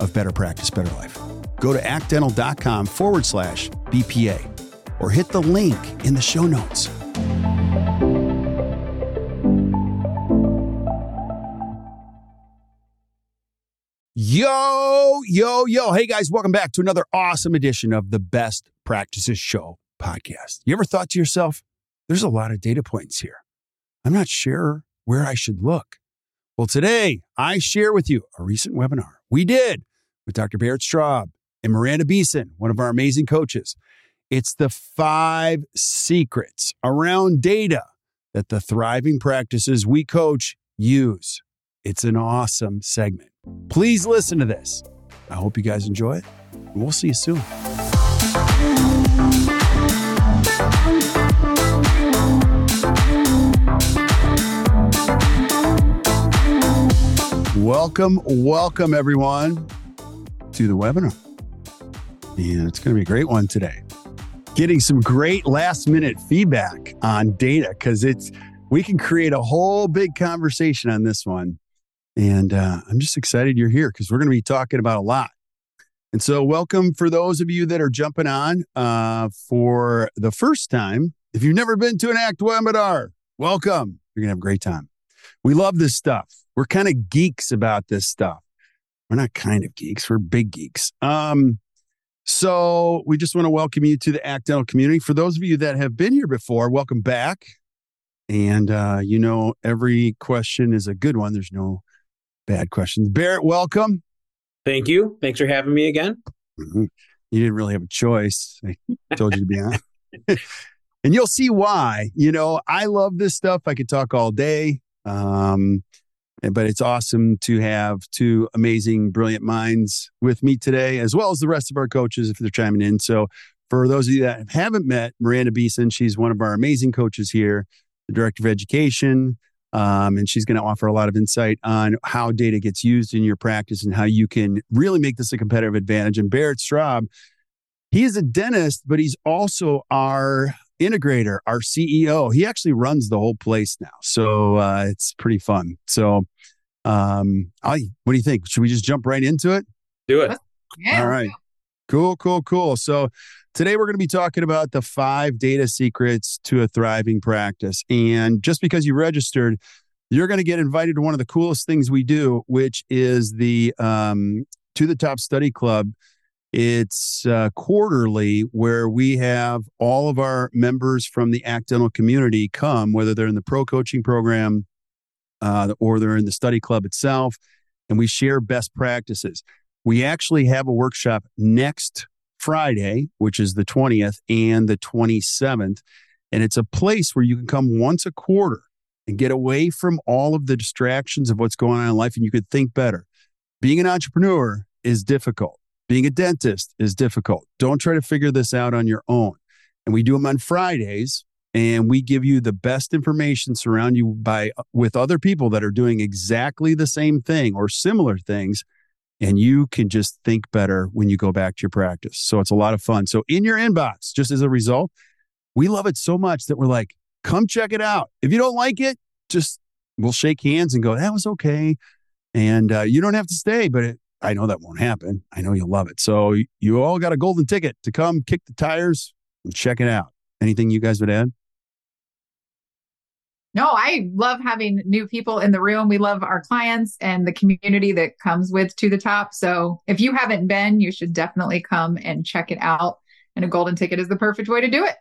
of Better Practice, Better Life. Go to actdental.com forward slash BPA or hit the link in the show notes. Yo, yo, yo. Hey guys, welcome back to another awesome edition of the Best Practices Show podcast. You ever thought to yourself, there's a lot of data points here. I'm not sure where I should look. Well, today I share with you a recent webinar we did with Dr. Barrett Straub and Miranda Beeson, one of our amazing coaches. It's the five secrets around data that the thriving practices we coach use. It's an awesome segment. Please listen to this. I hope you guys enjoy it. We'll see you soon. Welcome, welcome everyone to the webinar. And it's going to be a great one today. Getting some great last minute feedback on data because it's we can create a whole big conversation on this one. And uh, I'm just excited you're here because we're going to be talking about a lot. And so, welcome for those of you that are jumping on uh, for the first time. If you've never been to an ACT webinar, welcome. You're going to have a great time. We love this stuff. We're kind of geeks about this stuff. We're not kind of geeks, we're big geeks. Um, so we just want to welcome you to the ACT Dental community. For those of you that have been here before, welcome back. And uh, you know, every question is a good one. There's no bad questions. Barrett, welcome. Thank you. Thanks for having me again. Mm-hmm. You didn't really have a choice. I told you to be on. and you'll see why. You know, I love this stuff. I could talk all day. Um, but it's awesome to have two amazing, brilliant minds with me today, as well as the rest of our coaches if they're chiming in. So, for those of you that haven't met Miranda Beeson, she's one of our amazing coaches here, the director of education. Um, and she's going to offer a lot of insight on how data gets used in your practice and how you can really make this a competitive advantage. And Barrett Straub, he is a dentist, but he's also our integrator, our CEO. He actually runs the whole place now. So uh, it's pretty fun. So, um, I, what do you think? Should we just jump right into it? Do it. Yeah. All right. Cool, cool, cool. So today we're going to be talking about the five data secrets to a thriving practice. And just because you registered, you're going to get invited to one of the coolest things we do, which is the um, To the Top Study Club it's uh, quarterly where we have all of our members from the ACT Dental community come, whether they're in the pro coaching program uh, or they're in the study club itself, and we share best practices. We actually have a workshop next Friday, which is the 20th and the 27th. And it's a place where you can come once a quarter and get away from all of the distractions of what's going on in life and you could think better. Being an entrepreneur is difficult. Being a dentist is difficult. Don't try to figure this out on your own. And we do them on Fridays and we give you the best information surround you by with other people that are doing exactly the same thing or similar things and you can just think better when you go back to your practice. So it's a lot of fun. So in your inbox, just as a result, we love it so much that we're like, come check it out. If you don't like it, just we'll shake hands and go, that was okay. And uh, you don't have to stay, but it, I know that won't happen. I know you'll love it. So you all got a golden ticket to come kick the tires and check it out. Anything you guys would add? No, I love having new people in the room. We love our clients and the community that comes with To the Top. So if you haven't been, you should definitely come and check it out. And a golden ticket is the perfect way to do it.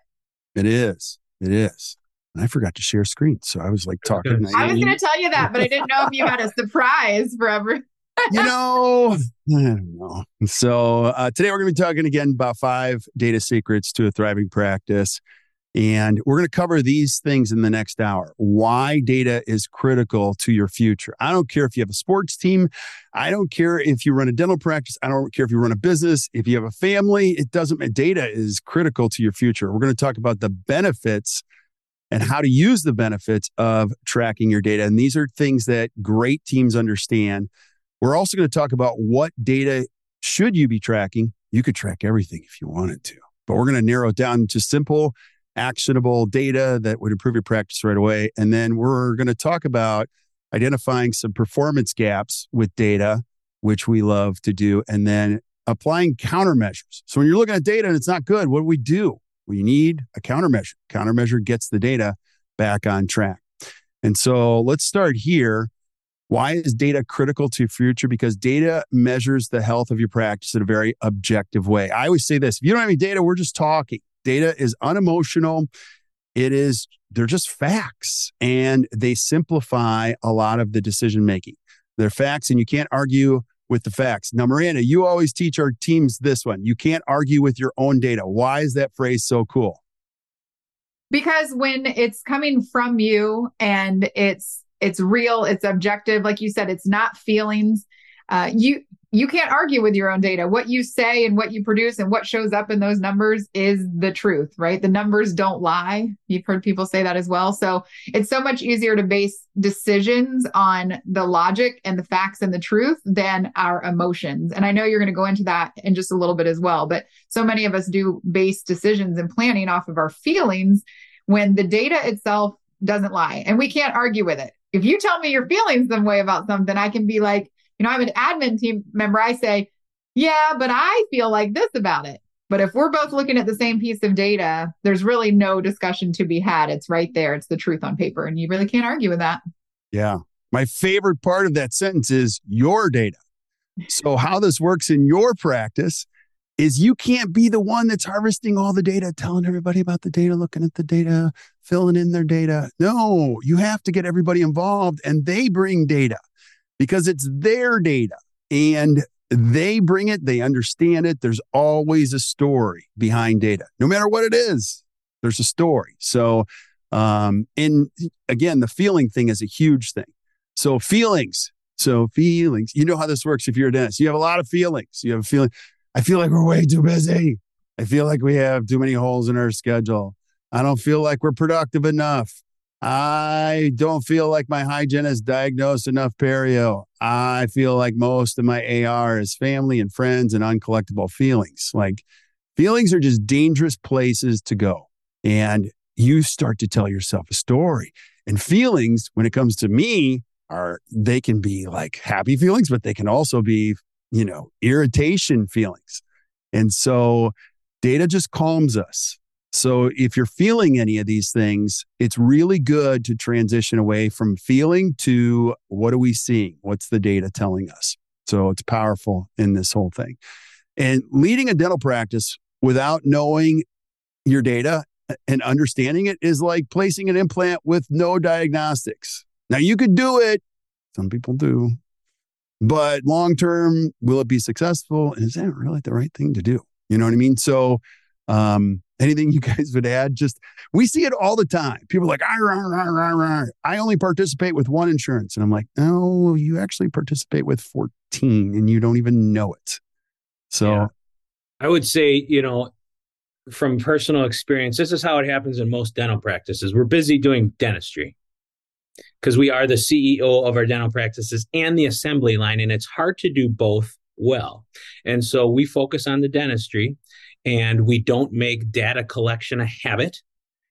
It is. It is. And I forgot to share screen. So I was like talking. I was going to tell you that, but I didn't know if you had a surprise for every. you know, I don't know. So uh, today we're going to be talking again about five data secrets to a thriving practice. And we're going to cover these things in the next hour. Why data is critical to your future. I don't care if you have a sports team. I don't care if you run a dental practice. I don't care if you run a business. If you have a family, it doesn't matter. Data is critical to your future. We're going to talk about the benefits and how to use the benefits of tracking your data. And these are things that great teams understand. We're also going to talk about what data should you be tracking. You could track everything if you wanted to, but we're going to narrow it down to simple actionable data that would improve your practice right away. And then we're going to talk about identifying some performance gaps with data, which we love to do, and then applying countermeasures. So when you're looking at data and it's not good, what do we do? We need a countermeasure. Countermeasure gets the data back on track. And so let's start here. Why is data critical to future? Because data measures the health of your practice in a very objective way. I always say this if you don't have any data, we're just talking. Data is unemotional. It is, they're just facts and they simplify a lot of the decision making. They're facts and you can't argue with the facts. Now, Miranda, you always teach our teams this one. You can't argue with your own data. Why is that phrase so cool? Because when it's coming from you and it's it's real, it's objective, like you said, it's not feelings. Uh, you you can't argue with your own data. What you say and what you produce and what shows up in those numbers is the truth, right? The numbers don't lie. You've heard people say that as well. So it's so much easier to base decisions on the logic and the facts and the truth than our emotions. And I know you're going to go into that in just a little bit as well. But so many of us do base decisions and planning off of our feelings when the data itself doesn't lie. And we can't argue with it. If you tell me you're feeling some way about something, I can be like, you know, I'm an admin team member. I say, yeah, but I feel like this about it. But if we're both looking at the same piece of data, there's really no discussion to be had. It's right there. It's the truth on paper. And you really can't argue with that. Yeah. My favorite part of that sentence is your data. So, how this works in your practice is you can't be the one that's harvesting all the data, telling everybody about the data, looking at the data, filling in their data. No, you have to get everybody involved and they bring data because it's their data and they bring it, they understand it. There's always a story behind data, no matter what it is, there's a story. So, um, and again, the feeling thing is a huge thing. So, feelings. So, feelings, you know how this works if you're a dentist. You have a lot of feelings. You have a feeling, I feel like we're way too busy. I feel like we have too many holes in our schedule. I don't feel like we're productive enough. I don't feel like my hygienist diagnosed enough perio. I feel like most of my AR is family and friends and uncollectible feelings. Like feelings are just dangerous places to go. And you start to tell yourself a story. And feelings, when it comes to me, are they can be like happy feelings, but they can also be, you know, irritation feelings. And so data just calms us. So if you're feeling any of these things, it's really good to transition away from feeling to what are we seeing? What's the data telling us? So it's powerful in this whole thing. And leading a dental practice without knowing your data and understanding it is like placing an implant with no diagnostics. Now you could do it. Some people do. But long term, will it be successful? And is that really the right thing to do? You know what I mean? So um, anything you guys would add? Just we see it all the time. People are like, I only participate with one insurance. And I'm like, no, you actually participate with 14 and you don't even know it. So yeah. I would say, you know, from personal experience, this is how it happens in most dental practices. We're busy doing dentistry because we are the CEO of our dental practices and the assembly line, and it's hard to do both well. And so we focus on the dentistry and we don't make data collection a habit.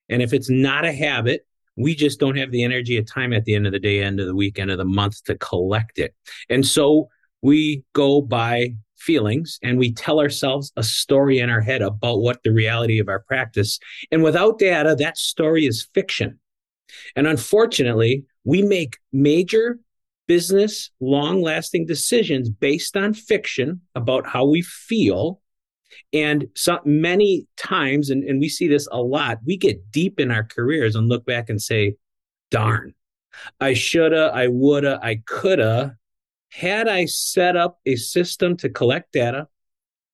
And if it's not a habit, we just don't have the energy or time at the end of the day, end of the week, end of the month to collect it. And so we go by feelings and we tell ourselves a story in our head about what the reality of our practice. And without data, that story is fiction. And unfortunately, we make major business, long lasting decisions based on fiction about how we feel. And so many times, and, and we see this a lot, we get deep in our careers and look back and say, darn, I shoulda, I woulda, I coulda. Had I set up a system to collect data,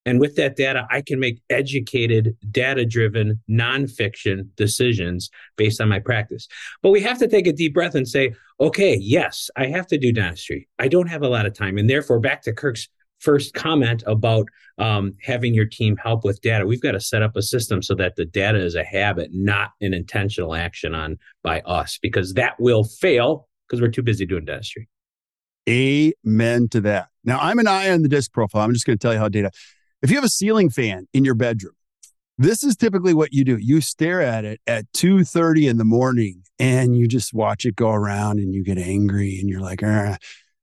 and with that data, I can make educated, data driven, nonfiction decisions based on my practice. But we have to take a deep breath and say, okay, yes, I have to do dentistry. I don't have a lot of time. And therefore, back to Kirk's first comment about um, having your team help with data, we've got to set up a system so that the data is a habit, not an intentional action on by us, because that will fail because we're too busy doing dentistry. Amen to that. Now, I'm an I on the disc profile. I'm just going to tell you how data if you have a ceiling fan in your bedroom, this is typically what you do. You stare at it at 2:30 in the morning and you just watch it go around and you get angry and you're like, Argh.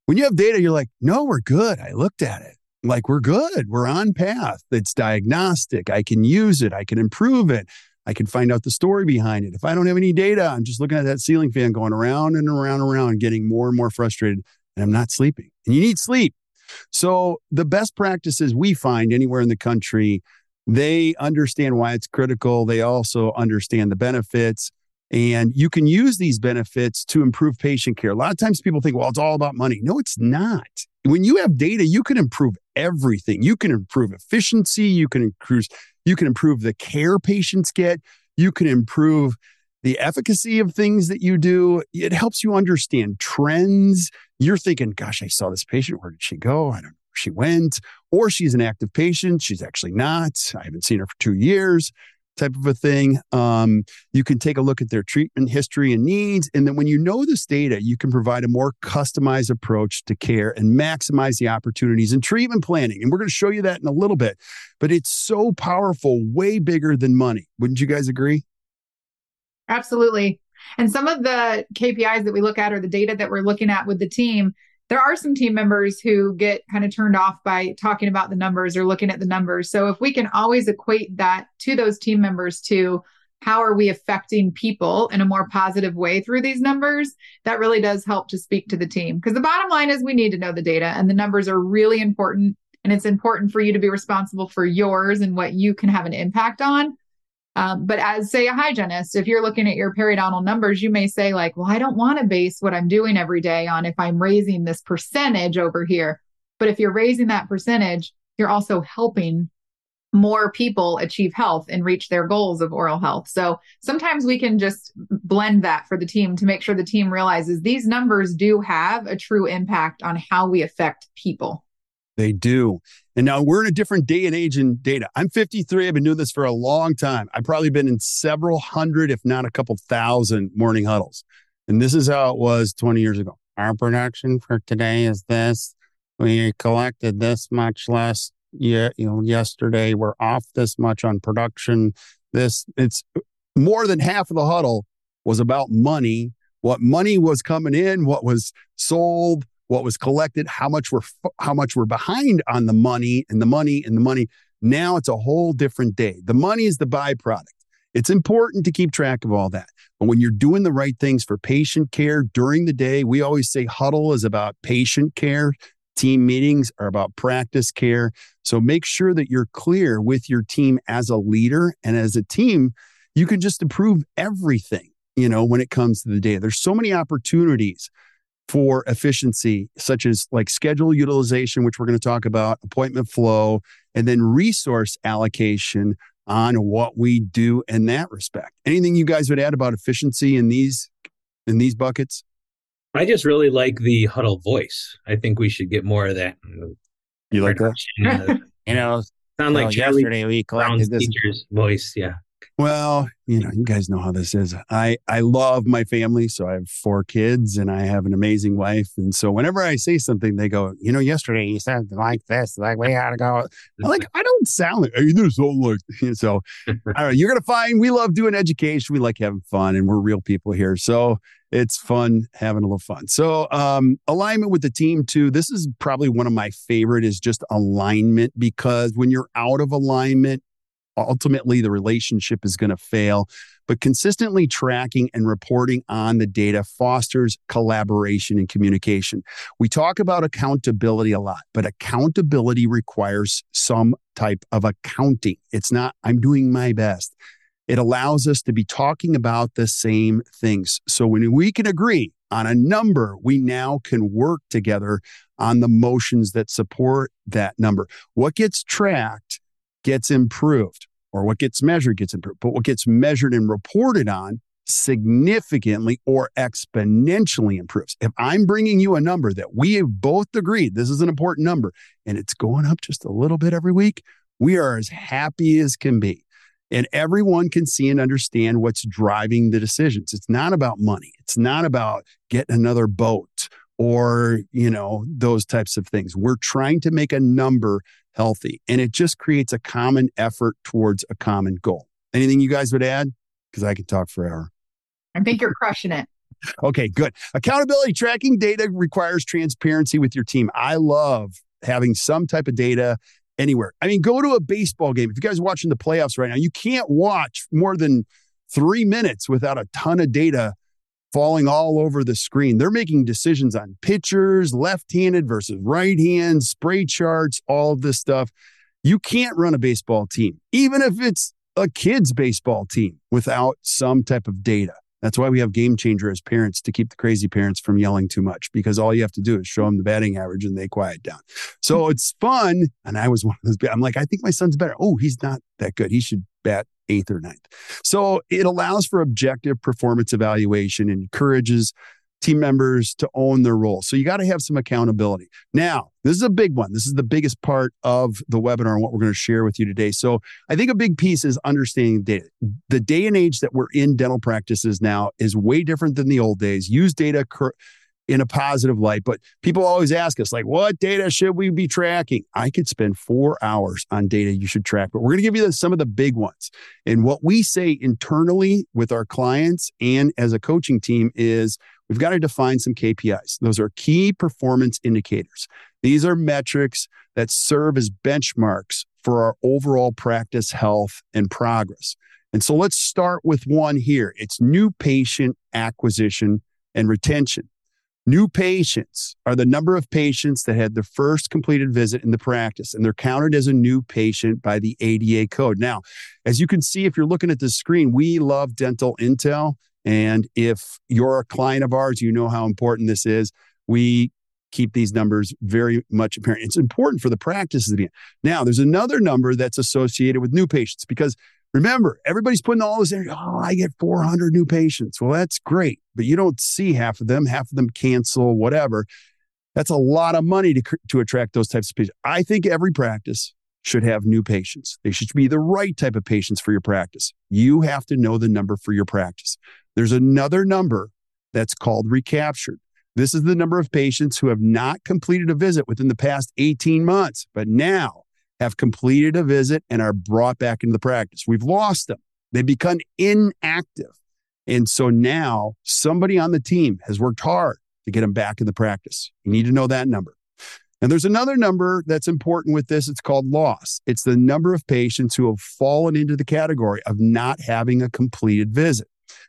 When you have data, you're like, no, we're good. I looked at it. Like we're good. We're on path. It's diagnostic. I can use it. I can improve it. I can find out the story behind it. If I don't have any data, I'm just looking at that ceiling fan going around and around and around, getting more and more frustrated, and I'm not sleeping. And you need sleep. So the best practices we find anywhere in the country, they understand why it's critical. They also understand the benefits. And you can use these benefits to improve patient care. A lot of times people think, well, it's all about money. No, it's not. When you have data, you can improve everything. You can improve efficiency. You can improve, you can improve the care patients get. You can improve the efficacy of things that you do. It helps you understand trends. You're thinking, gosh, I saw this patient. Where did she go? I don't know where she went. Or she's an active patient. She's actually not. I haven't seen her for two years, type of a thing. Um, you can take a look at their treatment history and needs. And then when you know this data, you can provide a more customized approach to care and maximize the opportunities in treatment planning. And we're going to show you that in a little bit. But it's so powerful, way bigger than money. Wouldn't you guys agree? Absolutely. And some of the KPIs that we look at or the data that we're looking at with the team, there are some team members who get kind of turned off by talking about the numbers or looking at the numbers. So if we can always equate that to those team members to how are we affecting people in a more positive way through these numbers, that really does help to speak to the team. Because the bottom line is we need to know the data and the numbers are really important. And it's important for you to be responsible for yours and what you can have an impact on. Um, but as say a hygienist, if you're looking at your periodontal numbers, you may say like, well, I don't want to base what I'm doing every day on if I'm raising this percentage over here. But if you're raising that percentage, you're also helping more people achieve health and reach their goals of oral health. So sometimes we can just blend that for the team to make sure the team realizes these numbers do have a true impact on how we affect people. They do. And now we're in a different day and age in data. I'm 53. I've been doing this for a long time. I've probably been in several hundred, if not a couple thousand morning huddles. And this is how it was 20 years ago. Our production for today is this. We collected this much less yeah, you know, yesterday. We're off this much on production. This it's more than half of the huddle was about money, what money was coming in, what was sold, what was collected, how much we're how much we're behind on the money and the money and the money. Now it's a whole different day. The money is the byproduct. It's important to keep track of all that. But when you're doing the right things for patient care during the day, we always say huddle is about patient care. Team meetings are about practice care. So make sure that you're clear with your team as a leader and as a team, you can just improve everything, you know, when it comes to the day. There's so many opportunities for efficiency, such as like schedule utilization, which we're going to talk about, appointment flow, and then resource allocation on what we do in that respect. Anything you guys would add about efficiency in these in these buckets? I just really like the huddle voice. I think we should get more of that. You like that? you know, sound like yesterday we collected this teacher's voice. Yeah. Well, you know, you guys know how this is. I I love my family, so I have four kids and I have an amazing wife. And so whenever I say something, they go, "You know, yesterday you said like this, like we had to go." I'm like, I don't sound like hey, this all like so. I don't know. You're gonna find we love doing education. We like having fun, and we're real people here. So it's fun having a little fun. So um, alignment with the team too. This is probably one of my favorite is just alignment because when you're out of alignment ultimately the relationship is going to fail. But consistently tracking and reporting on the data fosters collaboration and communication. We talk about accountability a lot, but accountability requires some type of accounting. It's not, I'm doing my best. It allows us to be talking about the same things. So when we can agree on a number, we now can work together on the motions that support that number. What gets tracked gets improved, or what gets measured gets improved. But what gets measured and reported on significantly or exponentially improves. If I'm bringing you a number that we have both agreed this is an important number and it's going up just a little bit every week, we are as happy as can be and everyone can see and understand what's driving the decisions. It's not about money. It's not about getting another boat or, you know, those types of things. We're trying to make a number healthy and it just creates a common effort towards a common goal. Anything you guys would add? Because I could talk forever. I think you're crushing it. Okay, good. Accountability tracking data requires transparency with your team. I love having some type of data anywhere. I mean, go to a baseball game. If you guys are watching the playoffs right now, you can't watch more than three minutes without a ton of data falling all over the screen. They're making decisions on pitchers, left handed versus right hand, spray charts, all of this stuff. You can't run a baseball team, even if it's a kid's baseball team, without some type of data. That's why we have game changer as parents to keep the crazy parents from yelling too much because all you have to do is show them the batting average and they quiet down. So it's fun. And I was one of those. I'm like, I think my son's better. Oh, he's not that good. He should bat eighth or ninth. So it allows for objective performance evaluation and encourages team members to own their role. So you got to have some accountability. Now, this is a big one. This is the biggest part of the webinar and what we're going to share with you today. So I think a big piece is understanding data. The day and age that we're in dental practices now is way different than the old days. Use data cur- in a positive light, but people always ask us like, what data should we be tracking? I could spend four hours on data you should track, but we're going to give you some of the big ones. And what we say internally with our clients and as a coaching team is we've got to define some KPIs. Those are key performance indicators. These are metrics that serve as benchmarks for our overall practice health and progress. And so let's start with one here. It's new patient acquisition and retention. New patients are the number of patients that had their first completed visit in the practice, and they're counted as a new patient by the ADA code. Now, as you can see, if you're looking at the screen, we love dental intel. And if you're a client of ours, you know how important this is. We keep these numbers very much apparent. It's important for the practices to be. Now, there's another number that's associated with new patients because remember, everybody's putting all this energy. Oh, I get 400 new patients. Well, that's great, but you don't see half of them. Half of them cancel, whatever. That's a lot of money to, to attract those types of patients. I think every practice should have new patients. They should be the right type of patients for your practice. You have to know the number for your practice. There's another number that's called recaptured. This is the number of patients who have not completed a visit within the past 18 months, but now have completed a visit and are brought back into the practice. We've lost them. They become inactive. And so now somebody on the team has worked hard to get them back in the practice. You need to know that number. And there's another number that's important with this. It's called loss. It's the number of patients who have fallen into the category of not having a completed visit.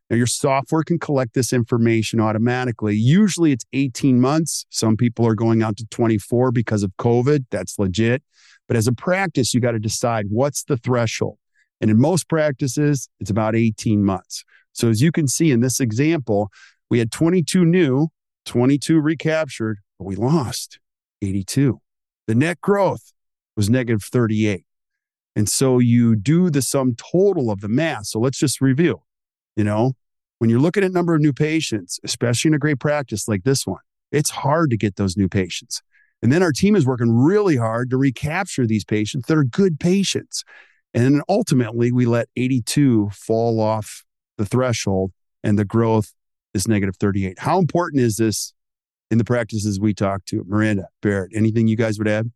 Now, your software can collect this information automatically. Usually it's 18 months. Some people are going out to 24 because of COVID. That's legit. But as a practice, you got to decide what's the threshold. And in most practices, it's about 18 months. So as you can see in this example, we had 22 new, 22 recaptured, but we lost 82. The net growth was negative 38. And so you do the sum total of the math. So let's just review. You know, when you're looking at number of new patients, especially in a great practice like this one, it's hard to get those new patients. And then our team is working really hard to recapture these patients that are good patients. And ultimately, we let 82 fall off the threshold and the growth is negative 38. How important is this in the practices we talk to? Miranda, Barrett, anything you guys would add?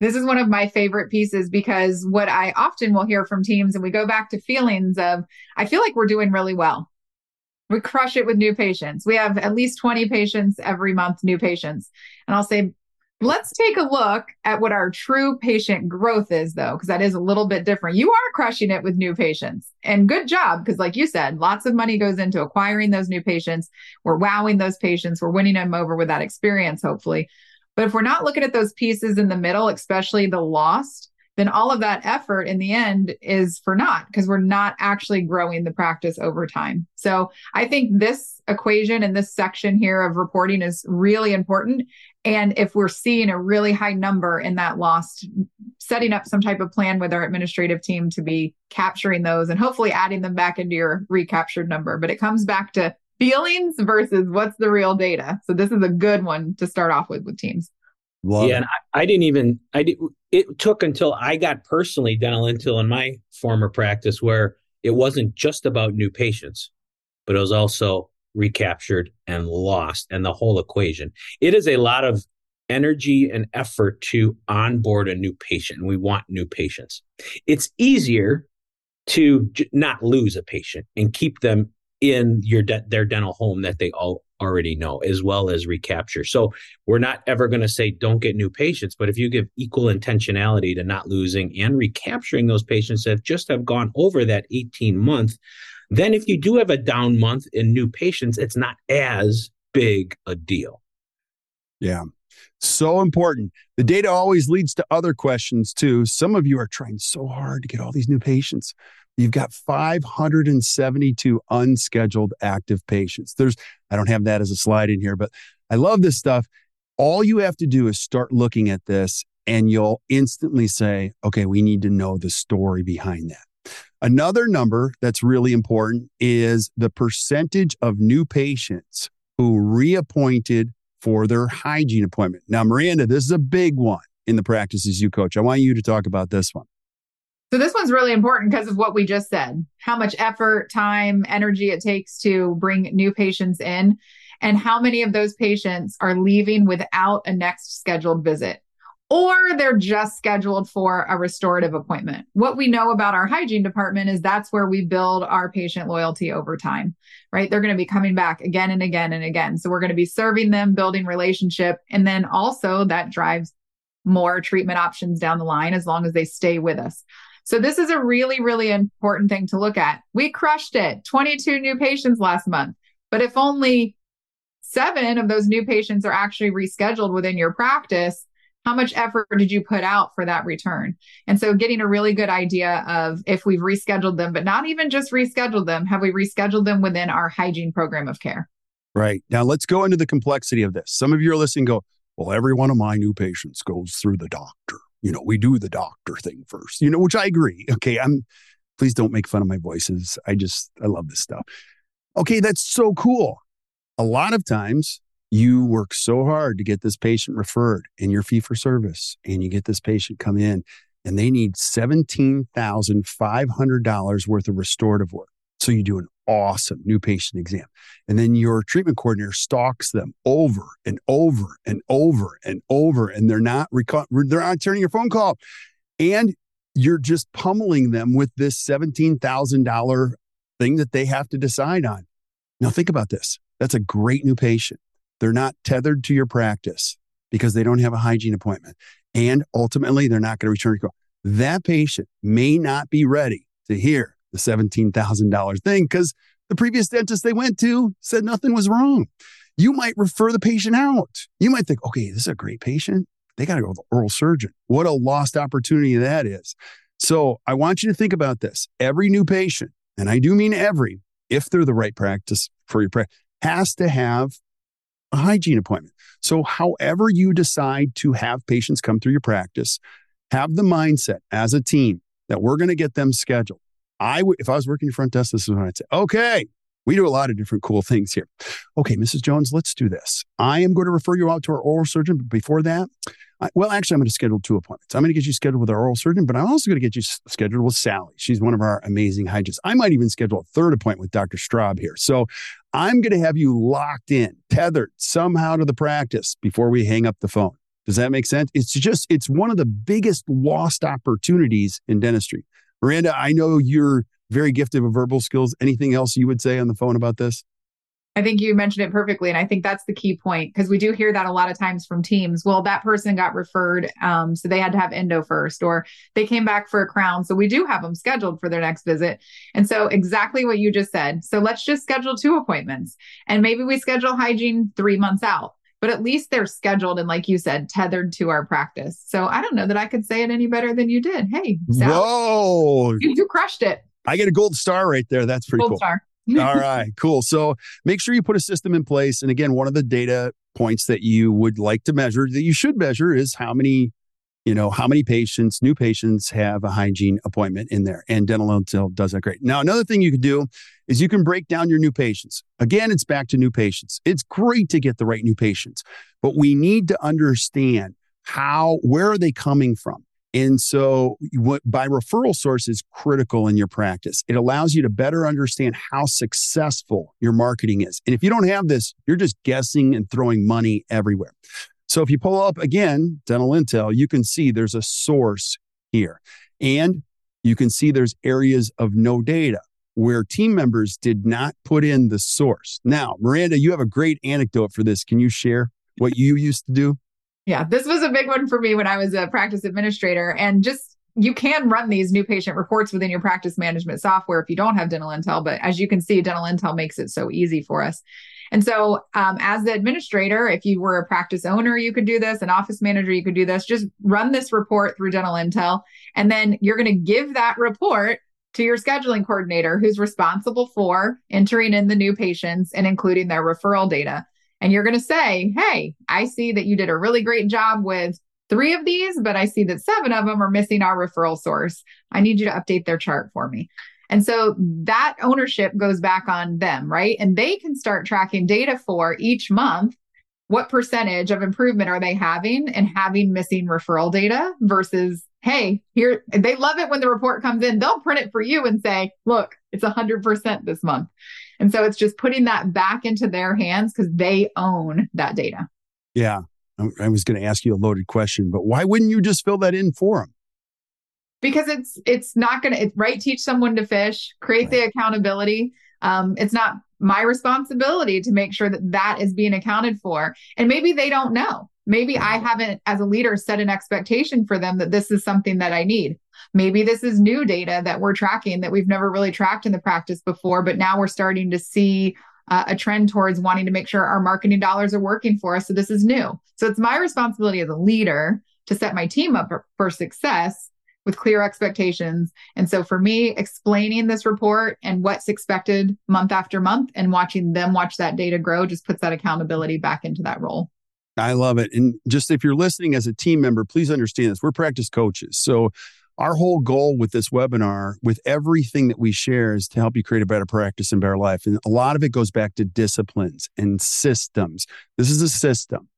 This is one of my favorite pieces because what I often will hear from teams, and we go back to feelings of, I feel like we're doing really well. We crush it with new patients. We have at least 20 patients every month, new patients. And I'll say, Let's take a look at what our true patient growth is, though, because that is a little bit different. You are crushing it with new patients, and good job, because, like you said, lots of money goes into acquiring those new patients. We're wowing those patients, we're winning them over with that experience, hopefully. But if we're not looking at those pieces in the middle, especially the lost, then all of that effort in the end is for naught because we're not actually growing the practice over time. So I think this equation and this section here of reporting is really important. And if we're seeing a really high number in that lost, setting up some type of plan with our administrative team to be capturing those and hopefully adding them back into your recaptured number. But it comes back to feelings versus what's the real data. So this is a good one to start off with with teams. Love yeah, and I, I, didn't even I did it took until I got personally dental intel in my former practice where it wasn't just about new patients, but it was also recaptured and lost and the whole equation. It is a lot of energy and effort to onboard a new patient. We want new patients. It's easier to j- not lose a patient and keep them in your de- their dental home that they all already know, as well as recapture. So we're not ever going to say don't get new patients, but if you give equal intentionality to not losing and recapturing those patients that just have gone over that 18 month, then if you do have a down month in new patients, it's not as big a deal. Yeah. So important. The data always leads to other questions too. Some of you are trying so hard to get all these new patients. You've got 572 unscheduled active patients. There's, I don't have that as a slide in here, but I love this stuff. All you have to do is start looking at this and you'll instantly say, okay, we need to know the story behind that. Another number that's really important is the percentage of new patients who reappointed for their hygiene appointment. Now, Miranda, this is a big one in the practices you coach. I want you to talk about this one. So this one's really important because of what we just said. How much effort, time, energy it takes to bring new patients in and how many of those patients are leaving without a next scheduled visit or they're just scheduled for a restorative appointment. What we know about our hygiene department is that's where we build our patient loyalty over time, right? They're going to be coming back again and again and again. So we're going to be serving them, building relationship, and then also that drives more treatment options down the line as long as they stay with us. So this is a really, really important thing to look at. We crushed it 22 new patients last month. But if only seven of those new patients are actually rescheduled within your practice, how much effort did you put out for that return? And so getting a really good idea of if we've rescheduled them, but not even just rescheduled them, have we rescheduled them within our hygiene program of care? Right. Now let's go into the complexity of this. Some of you are listening go, well, every one of my new patients goes through the doctor you know, we do the doctor thing first, you know, which I agree. Okay. I'm, please don't make fun of my voices. I just, I love this stuff. Okay. That's so cool. A lot of times you work so hard to get this patient referred in your fee for service and you get this patient come in and they need $17,500 worth of restorative work. So you do an awesome new patient exam. And then your treatment coordinator stalks them over and over and over and over, and they're not reco- they're not turning your phone call. And you're just pummeling them with this $17,000 thing that they have to decide on. Now, think about this. That's a great new patient. They're not tethered to your practice because they don't have a hygiene appointment. And ultimately, they're not going to return your call. That patient may not be ready to hear the $17,000 thing because the previous dentist they went to said nothing was wrong. You might refer the patient out. You might think, okay, this is a great patient. They got to go to the oral surgeon. What a lost opportunity that is. So I want you to think about this. Every new patient, and I do mean every, if they're the right practice for your practice, has to have a hygiene appointment. So, however you decide to have patients come through your practice, have the mindset as a team that we're going to get them scheduled. I would, if I was working front desk, this is when I'd say, okay, we do a lot of different cool things here. Okay, Mrs. Jones, let's do this. I am going to refer you out to our oral surgeon. But before that, I, well, actually, I'm going to schedule two appointments. I'm going to get you scheduled with our oral surgeon, but I'm also going to get you scheduled with Sally. She's one of our amazing hygienists. I might even schedule a third appointment with Dr. Straub here. So I'm going to have you locked in, tethered somehow to the practice before we hang up the phone. Does that make sense? It's just, it's one of the biggest lost opportunities in dentistry. Miranda, I know you're very gifted with verbal skills. Anything else you would say on the phone about this? I think you mentioned it perfectly. And I think that's the key point because we do hear that a lot of times from teams. Well, that person got referred. Um, so they had to have endo first, or they came back for a crown. So we do have them scheduled for their next visit. And so, exactly what you just said. So let's just schedule two appointments. And maybe we schedule hygiene three months out, but at least they're scheduled and, like you said, tethered to our practice. So I don't know that I could say it any better than you did. Hey, Sal, Whoa. You, you crushed it. I get a gold star right there. That's pretty gold cool. Star. All right, cool. So make sure you put a system in place. And again, one of the data points that you would like to measure, that you should measure, is how many, you know, how many patients, new patients have a hygiene appointment in there. And Dental Intel does that great. Now, another thing you could do is you can break down your new patients. Again, it's back to new patients. It's great to get the right new patients, but we need to understand how, where are they coming from? And so, what by referral source is critical in your practice. It allows you to better understand how successful your marketing is. And if you don't have this, you're just guessing and throwing money everywhere. So, if you pull up again Dental Intel, you can see there's a source here. And you can see there's areas of no data where team members did not put in the source. Now, Miranda, you have a great anecdote for this. Can you share what you used to do? Yeah, this was a big one for me when I was a practice administrator. And just you can run these new patient reports within your practice management software if you don't have Dental Intel. But as you can see, Dental Intel makes it so easy for us. And so, um, as the administrator, if you were a practice owner, you could do this, an office manager, you could do this. Just run this report through Dental Intel. And then you're going to give that report to your scheduling coordinator who's responsible for entering in the new patients and including their referral data. And you're going to say, Hey, I see that you did a really great job with three of these, but I see that seven of them are missing our referral source. I need you to update their chart for me. And so that ownership goes back on them, right? And they can start tracking data for each month. What percentage of improvement are they having and having missing referral data versus, hey, here, they love it when the report comes in. They'll print it for you and say, look, it's 100% this month. And so it's just putting that back into their hands because they own that data. Yeah. I was going to ask you a loaded question, but why wouldn't you just fill that in for them? Because it's it's not going to it's right teach someone to fish, create right. the accountability. Um, it's not my responsibility to make sure that that is being accounted for, and maybe they don't know. Maybe I haven't, as a leader, set an expectation for them that this is something that I need. Maybe this is new data that we're tracking that we've never really tracked in the practice before, but now we're starting to see uh, a trend towards wanting to make sure our marketing dollars are working for us. So this is new. So it's my responsibility as a leader to set my team up for, for success with clear expectations. And so for me, explaining this report and what's expected month after month and watching them watch that data grow just puts that accountability back into that role. I love it. And just if you're listening as a team member, please understand this. We're practice coaches. So our whole goal with this webinar, with everything that we share, is to help you create a better practice and better life. And a lot of it goes back to disciplines and systems. This is a system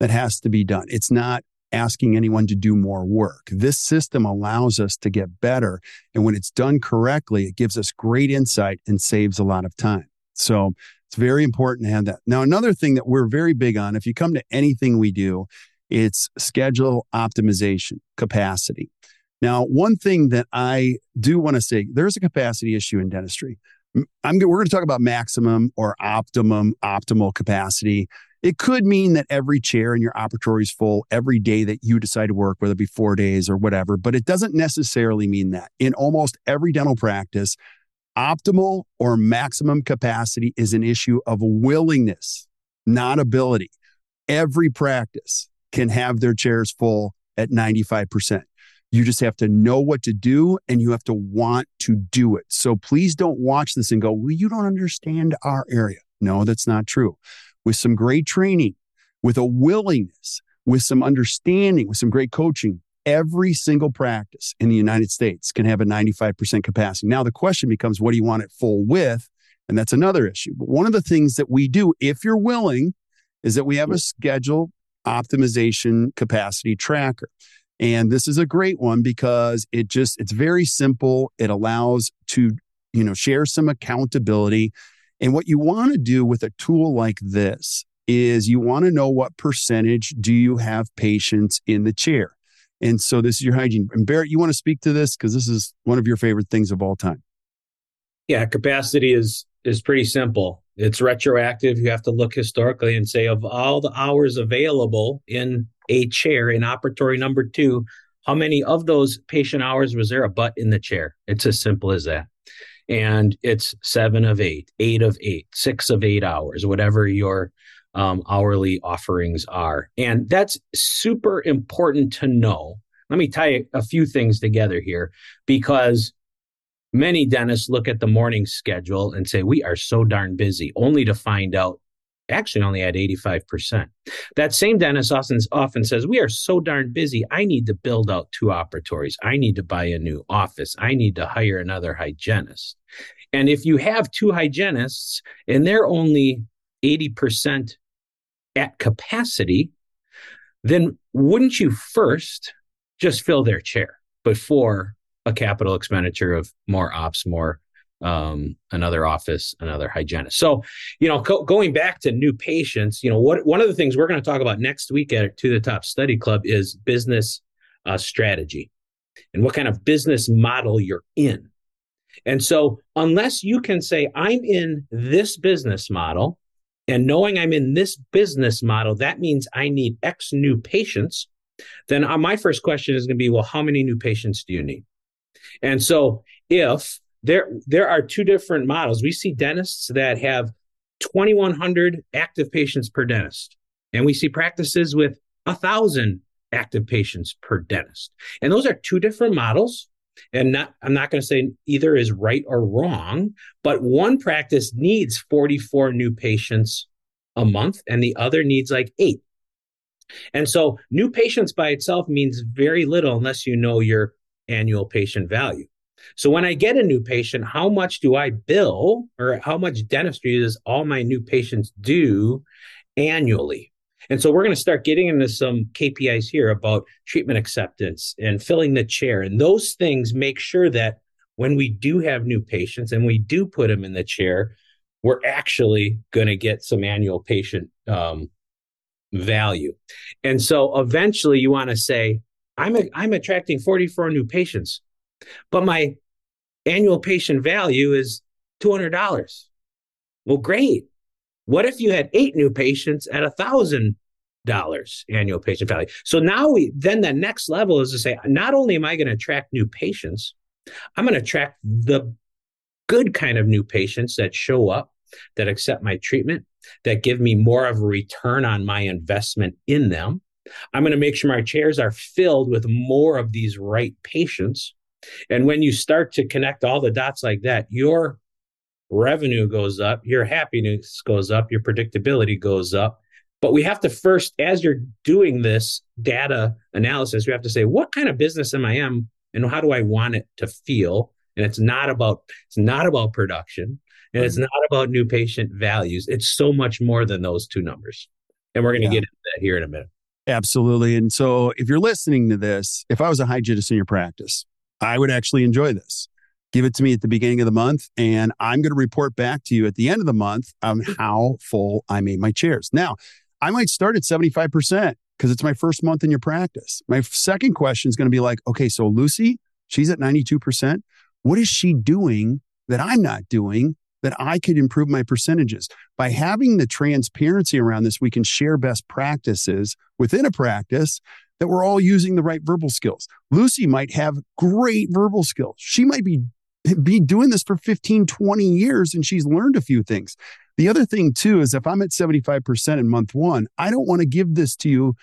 that has to be done. It's not asking anyone to do more work. This system allows us to get better. And when it's done correctly, it gives us great insight and saves a lot of time. So it's very important to have that. Now, another thing that we're very big on, if you come to anything we do, it's schedule optimization capacity. Now, one thing that I do want to say, there's a capacity issue in dentistry. I'm, we're going to talk about maximum or optimum, optimal capacity. It could mean that every chair in your operatory is full every day that you decide to work, whether it be four days or whatever, but it doesn't necessarily mean that. In almost every dental practice, Optimal or maximum capacity is an issue of willingness, not ability. Every practice can have their chairs full at 95%. You just have to know what to do and you have to want to do it. So please don't watch this and go, well, you don't understand our area. No, that's not true. With some great training, with a willingness, with some understanding, with some great coaching, every single practice in the United States can have a 95% capacity. Now, the question becomes, what do you want it full with? And that's another issue. But one of the things that we do, if you're willing, is that we have a schedule optimization capacity tracker. And this is a great one because it just, it's very simple. It allows to, you know, share some accountability. And what you want to do with a tool like this is you want to know what percentage do you have patients in the chair. And so this is your hygiene. And Barrett, you want to speak to this because this is one of your favorite things of all time. Yeah, capacity is is pretty simple. It's retroactive. You have to look historically and say, of all the hours available in a chair in operatory number two, how many of those patient hours was there a butt in the chair? It's as simple as that. And it's seven of eight, eight of eight, six of eight hours, whatever your um, hourly offerings are. And that's super important to know. Let me tie a few things together here because many dentists look at the morning schedule and say, We are so darn busy, only to find out actually only at 85%. That same dentist often, often says, We are so darn busy. I need to build out two operatories. I need to buy a new office. I need to hire another hygienist. And if you have two hygienists and they're only 80% at capacity, then wouldn't you first just fill their chair before a capital expenditure of more ops, more um, another office, another hygienist. So, you know, co- going back to new patients, you know, what one of the things we're going to talk about next week at To the Top Study Club is business uh, strategy and what kind of business model you're in. And so, unless you can say, I'm in this business model, and knowing I'm in this business model, that means I need X new patients, then uh, my first question is going to be, well, how many new patients do you need? And so, if there there are two different models. We see dentists that have 2100 active patients per dentist and we see practices with a thousand active patients per dentist. And those are two different models. And not, I'm not going to say either is right or wrong, but one practice needs 44 new patients a month and the other needs like eight. And so new patients by itself means very little unless you know your annual patient value. So when I get a new patient, how much do I bill or how much dentistry does all my new patients do annually? And so we're going to start getting into some KPIs here about treatment acceptance and filling the chair. And those things make sure that when we do have new patients and we do put them in the chair, we're actually going to get some annual patient um, value. And so eventually you want to say, I'm, a, I'm attracting 44 new patients. But my annual patient value is $200. Well, great. What if you had eight new patients at a thousand dollars annual patient value? So now we then the next level is to say, not only am I going to attract new patients, I'm going to attract the good kind of new patients that show up, that accept my treatment, that give me more of a return on my investment in them. I'm going to make sure my chairs are filled with more of these right patients and when you start to connect all the dots like that, your revenue goes up, your happiness goes up, your predictability goes up. But we have to first, as you're doing this data analysis, we have to say, what kind of business am I in and how do I want it to feel? And it's not about it's not about production and it's mm-hmm. not about new patient values. It's so much more than those two numbers. And we're going to yeah. get into that here in a minute. Absolutely. And so if you're listening to this, if I was a hygienist in your practice, I would actually enjoy this. Give it to me at the beginning of the month, and I'm going to report back to you at the end of the month on how full I made my chairs. Now, I might start at 75% because it's my first month in your practice. My second question is going to be like, okay, so Lucy, she's at 92%. What is she doing that I'm not doing that I could improve my percentages? By having the transparency around this, we can share best practices within a practice that we're all using the right verbal skills. Lucy might have great verbal skills. She might be be doing this for 15, 20 years and she's learned a few things. The other thing too is if I'm at 75% in month 1, I don't want to give this to you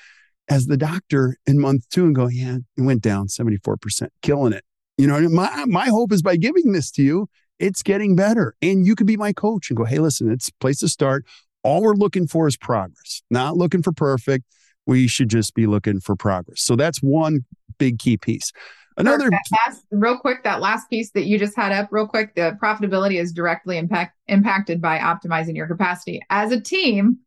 as the doctor in month 2 and go, "Yeah, it went down 74%, killing it." You know, my my hope is by giving this to you, it's getting better. And you could be my coach and go, "Hey, listen, it's a place to start. All we're looking for is progress. Not looking for perfect." We should just be looking for progress. So that's one big key piece. Another last, real quick, that last piece that you just had up, real quick, the profitability is directly impact, impacted by optimizing your capacity. As a team,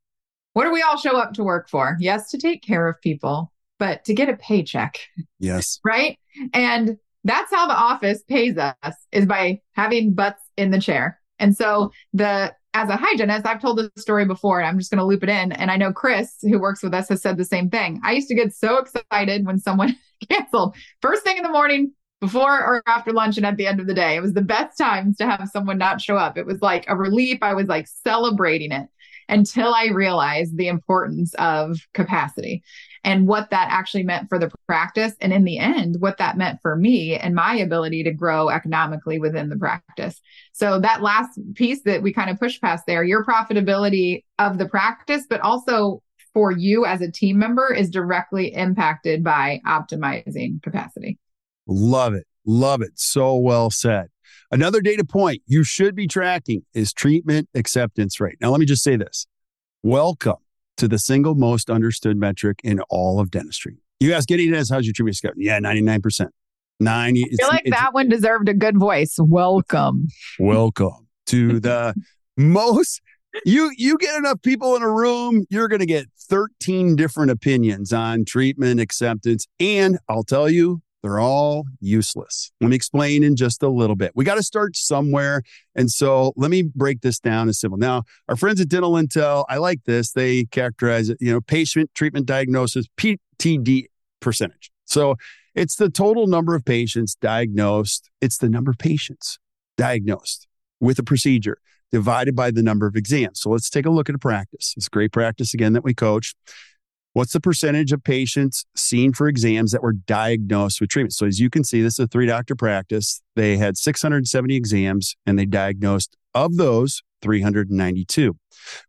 what do we all show up to work for? Yes, to take care of people, but to get a paycheck. Yes. right. And that's how the office pays us is by having butts in the chair. And so the as a hygienist, I've told this story before and I'm just going to loop it in. And I know Chris, who works with us, has said the same thing. I used to get so excited when someone canceled first thing in the morning before or after lunch and at the end of the day. It was the best times to have someone not show up. It was like a relief. I was like celebrating it until I realized the importance of capacity and what that actually meant for the practice. And in the end, what that meant for me and my ability to grow economically within the practice. So that last piece that we kind of push past there, your profitability of the practice, but also for you as a team member is directly impacted by optimizing capacity. Love it. Love it. So well said. Another data point you should be tracking is treatment acceptance rate. Now, let me just say this welcome to the single most understood metric in all of dentistry. You ask Getty Dennis, how's your treatment score? Yeah, 99%. 90. I feel like that one deserved a good voice. Welcome. Welcome to the most you you get enough people in a room, you're going to get 13 different opinions on treatment acceptance and I'll tell you they're all useless. Let me explain in just a little bit. We got to start somewhere. And so let me break this down as simple. Now, our friends at Dental Intel, I like this. They characterize it, you know, patient treatment diagnosis, PTD percentage. So it's the total number of patients diagnosed, it's the number of patients diagnosed with a procedure divided by the number of exams. So let's take a look at a practice. It's great practice again that we coach. What's the percentage of patients seen for exams that were diagnosed with treatment? So, as you can see, this is a three doctor practice. They had 670 exams and they diagnosed of those 392,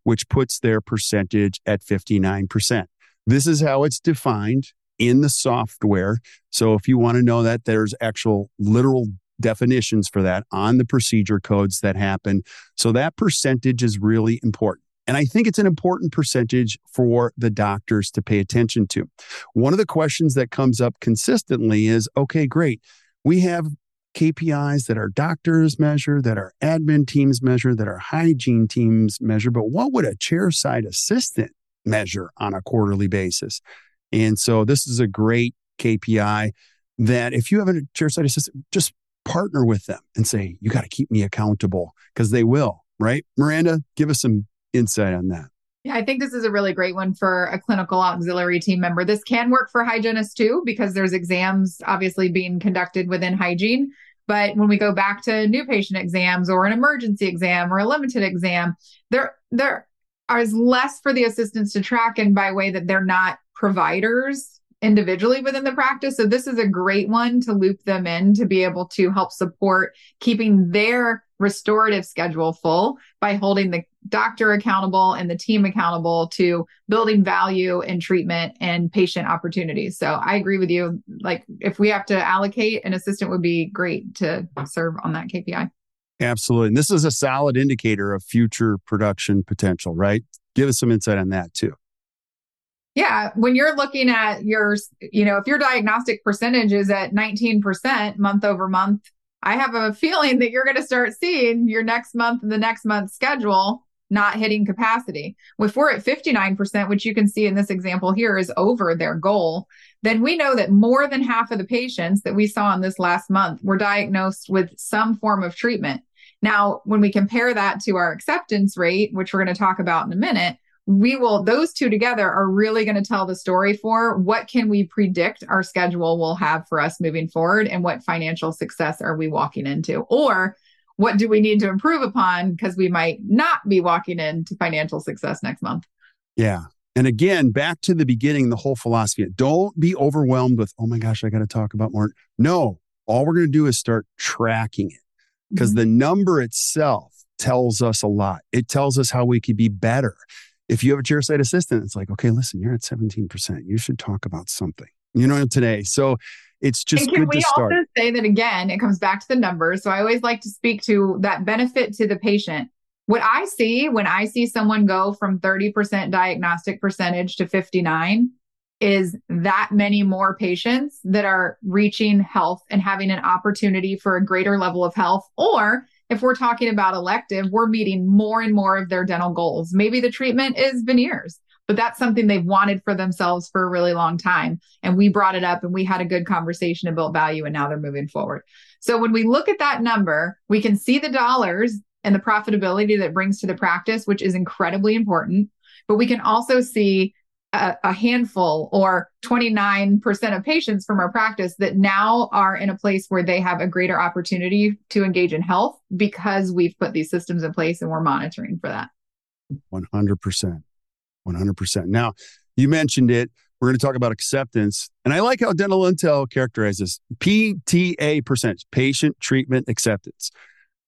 which puts their percentage at 59%. This is how it's defined in the software. So, if you want to know that, there's actual literal definitions for that on the procedure codes that happen. So, that percentage is really important. And I think it's an important percentage for the doctors to pay attention to. One of the questions that comes up consistently is okay, great. We have KPIs that our doctors measure, that our admin teams measure, that our hygiene teams measure, but what would a chairside assistant measure on a quarterly basis? And so this is a great KPI that if you have a chairside assistant, just partner with them and say, you got to keep me accountable because they will, right? Miranda, give us some insight on that. Yeah, I think this is a really great one for a clinical auxiliary team member. This can work for hygienists too, because there's exams obviously being conducted within hygiene. But when we go back to new patient exams or an emergency exam or a limited exam, there there is less for the assistants to track and by way that they're not providers individually within the practice. So this is a great one to loop them in to be able to help support keeping their restorative schedule full by holding the doctor accountable and the team accountable to building value and treatment and patient opportunities. So I agree with you. Like if we have to allocate, an assistant would be great to serve on that KPI. Absolutely. And this is a solid indicator of future production potential, right? Give us some insight on that too. Yeah, when you're looking at your, you know, if your diagnostic percentage is at 19% month over month, I have a feeling that you're going to start seeing your next month and the next month schedule not hitting capacity. If we're at 59%, which you can see in this example here is over their goal, then we know that more than half of the patients that we saw in this last month were diagnosed with some form of treatment. Now, when we compare that to our acceptance rate, which we're going to talk about in a minute, we will those two together are really going to tell the story for what can we predict our schedule will have for us moving forward and what financial success are we walking into or what do we need to improve upon because we might not be walking into financial success next month. Yeah. And again, back to the beginning, the whole philosophy don't be overwhelmed with, oh my gosh, I got to talk about more. No, all we're going to do is start tracking it because mm-hmm. the number itself tells us a lot. It tells us how we could be better. If you have a chairside assistant, it's like, okay, listen, you're at 17%. You should talk about something, you know, today. So it's just and can we also say that again it comes back to the numbers so i always like to speak to that benefit to the patient what i see when i see someone go from 30% diagnostic percentage to 59 is that many more patients that are reaching health and having an opportunity for a greater level of health or if we're talking about elective we're meeting more and more of their dental goals maybe the treatment is veneers but that's something they've wanted for themselves for a really long time. And we brought it up and we had a good conversation about value and now they're moving forward. So when we look at that number, we can see the dollars and the profitability that brings to the practice, which is incredibly important. But we can also see a, a handful or 29% of patients from our practice that now are in a place where they have a greater opportunity to engage in health because we've put these systems in place and we're monitoring for that. 100%. 100%. Now, you mentioned it. We're going to talk about acceptance. And I like how Dental Intel characterizes PTA percentage, patient treatment acceptance.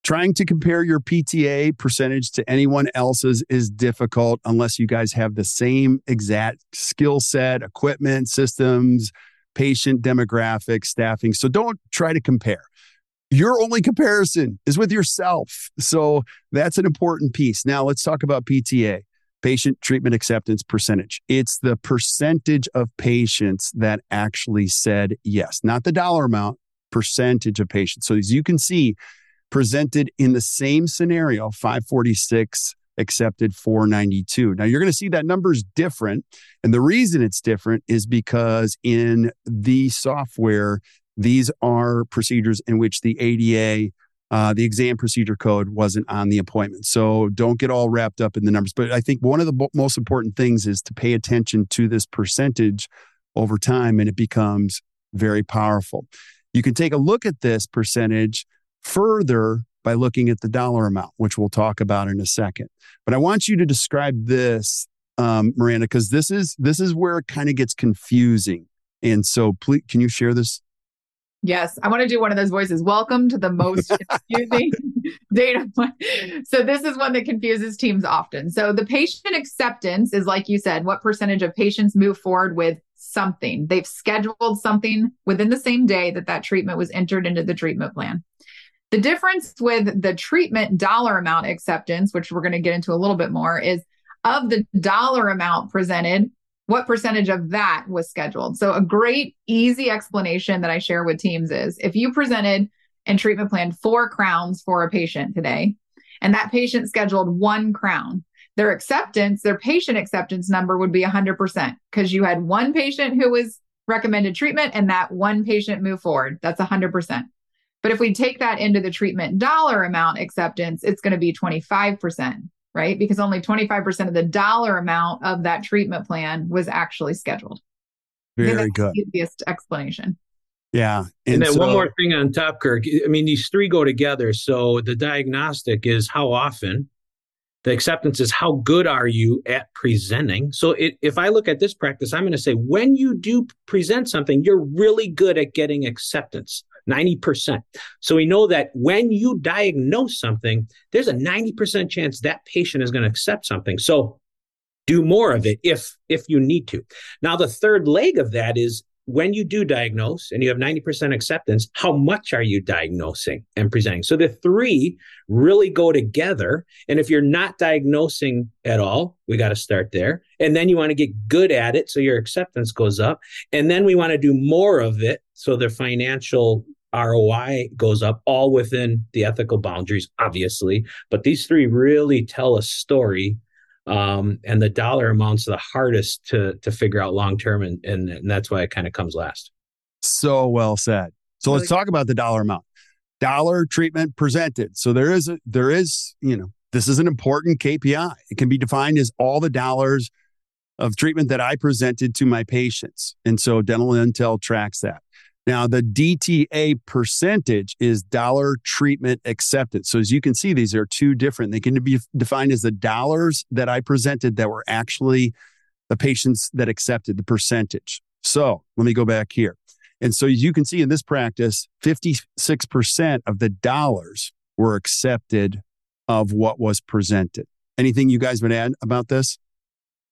Trying to compare your PTA percentage to anyone else's is difficult unless you guys have the same exact skill set, equipment, systems, patient demographics, staffing. So don't try to compare. Your only comparison is with yourself. So that's an important piece. Now let's talk about PTA patient treatment acceptance percentage. It's the percentage of patients that actually said yes, not the dollar amount, percentage of patients. So as you can see, presented in the same scenario, 546 accepted 492. Now you're going to see that number is different. And the reason it's different is because in the software, these are procedures in which the ADA uh, the exam procedure code wasn't on the appointment. So don't get all wrapped up in the numbers. But I think one of the most important things is to pay attention to this percentage over time, and it becomes very powerful. You can take a look at this percentage further by looking at the dollar amount, which we'll talk about in a second. But I want you to describe this, um, Miranda, because this is this is where it kind of gets confusing. And so, please, can you share this Yes, I want to do one of those voices. Welcome to the most confusing data. point. So this is one that confuses teams often. So the patient acceptance is like you said, what percentage of patients move forward with something? They've scheduled something within the same day that that treatment was entered into the treatment plan. The difference with the treatment dollar amount acceptance, which we're going to get into a little bit more, is of the dollar amount presented, what percentage of that was scheduled. So, a great, easy explanation that I share with teams is if you presented and treatment planned four crowns for a patient today, and that patient scheduled one crown, their acceptance, their patient acceptance number would be 100% because you had one patient who was recommended treatment and that one patient moved forward. That's 100%. But if we take that into the treatment dollar amount acceptance, it's going to be 25% right? Because only 25% of the dollar amount of that treatment plan was actually scheduled. Very good. easiest explanation. Yeah. And, and then so, one more thing on top, Kirk. I mean, these three go together. So the diagnostic is how often, the acceptance is how good are you at presenting. So it, if I look at this practice, I'm going to say when you do present something, you're really good at getting acceptance. 90%. So we know that when you diagnose something, there's a 90% chance that patient is going to accept something. So do more of it if if you need to. Now the third leg of that is when you do diagnose and you have 90% acceptance, how much are you diagnosing and presenting? So the three really go together. And if you're not diagnosing at all, we got to start there. And then you want to get good at it. So your acceptance goes up. And then we want to do more of it. So the financial ROI goes up, all within the ethical boundaries, obviously. But these three really tell a story. Um, and the dollar amount's the hardest to to figure out long term, and, and, and that's why it kind of comes last. So well said. So let's talk about the dollar amount. Dollar treatment presented. So there is a there is you know this is an important KPI. It can be defined as all the dollars of treatment that I presented to my patients, and so Dental Intel tracks that. Now, the DTA percentage is dollar treatment acceptance. So, as you can see, these are two different. They can be defined as the dollars that I presented that were actually the patients that accepted the percentage. So, let me go back here. And so, as you can see in this practice, 56% of the dollars were accepted of what was presented. Anything you guys would add about this?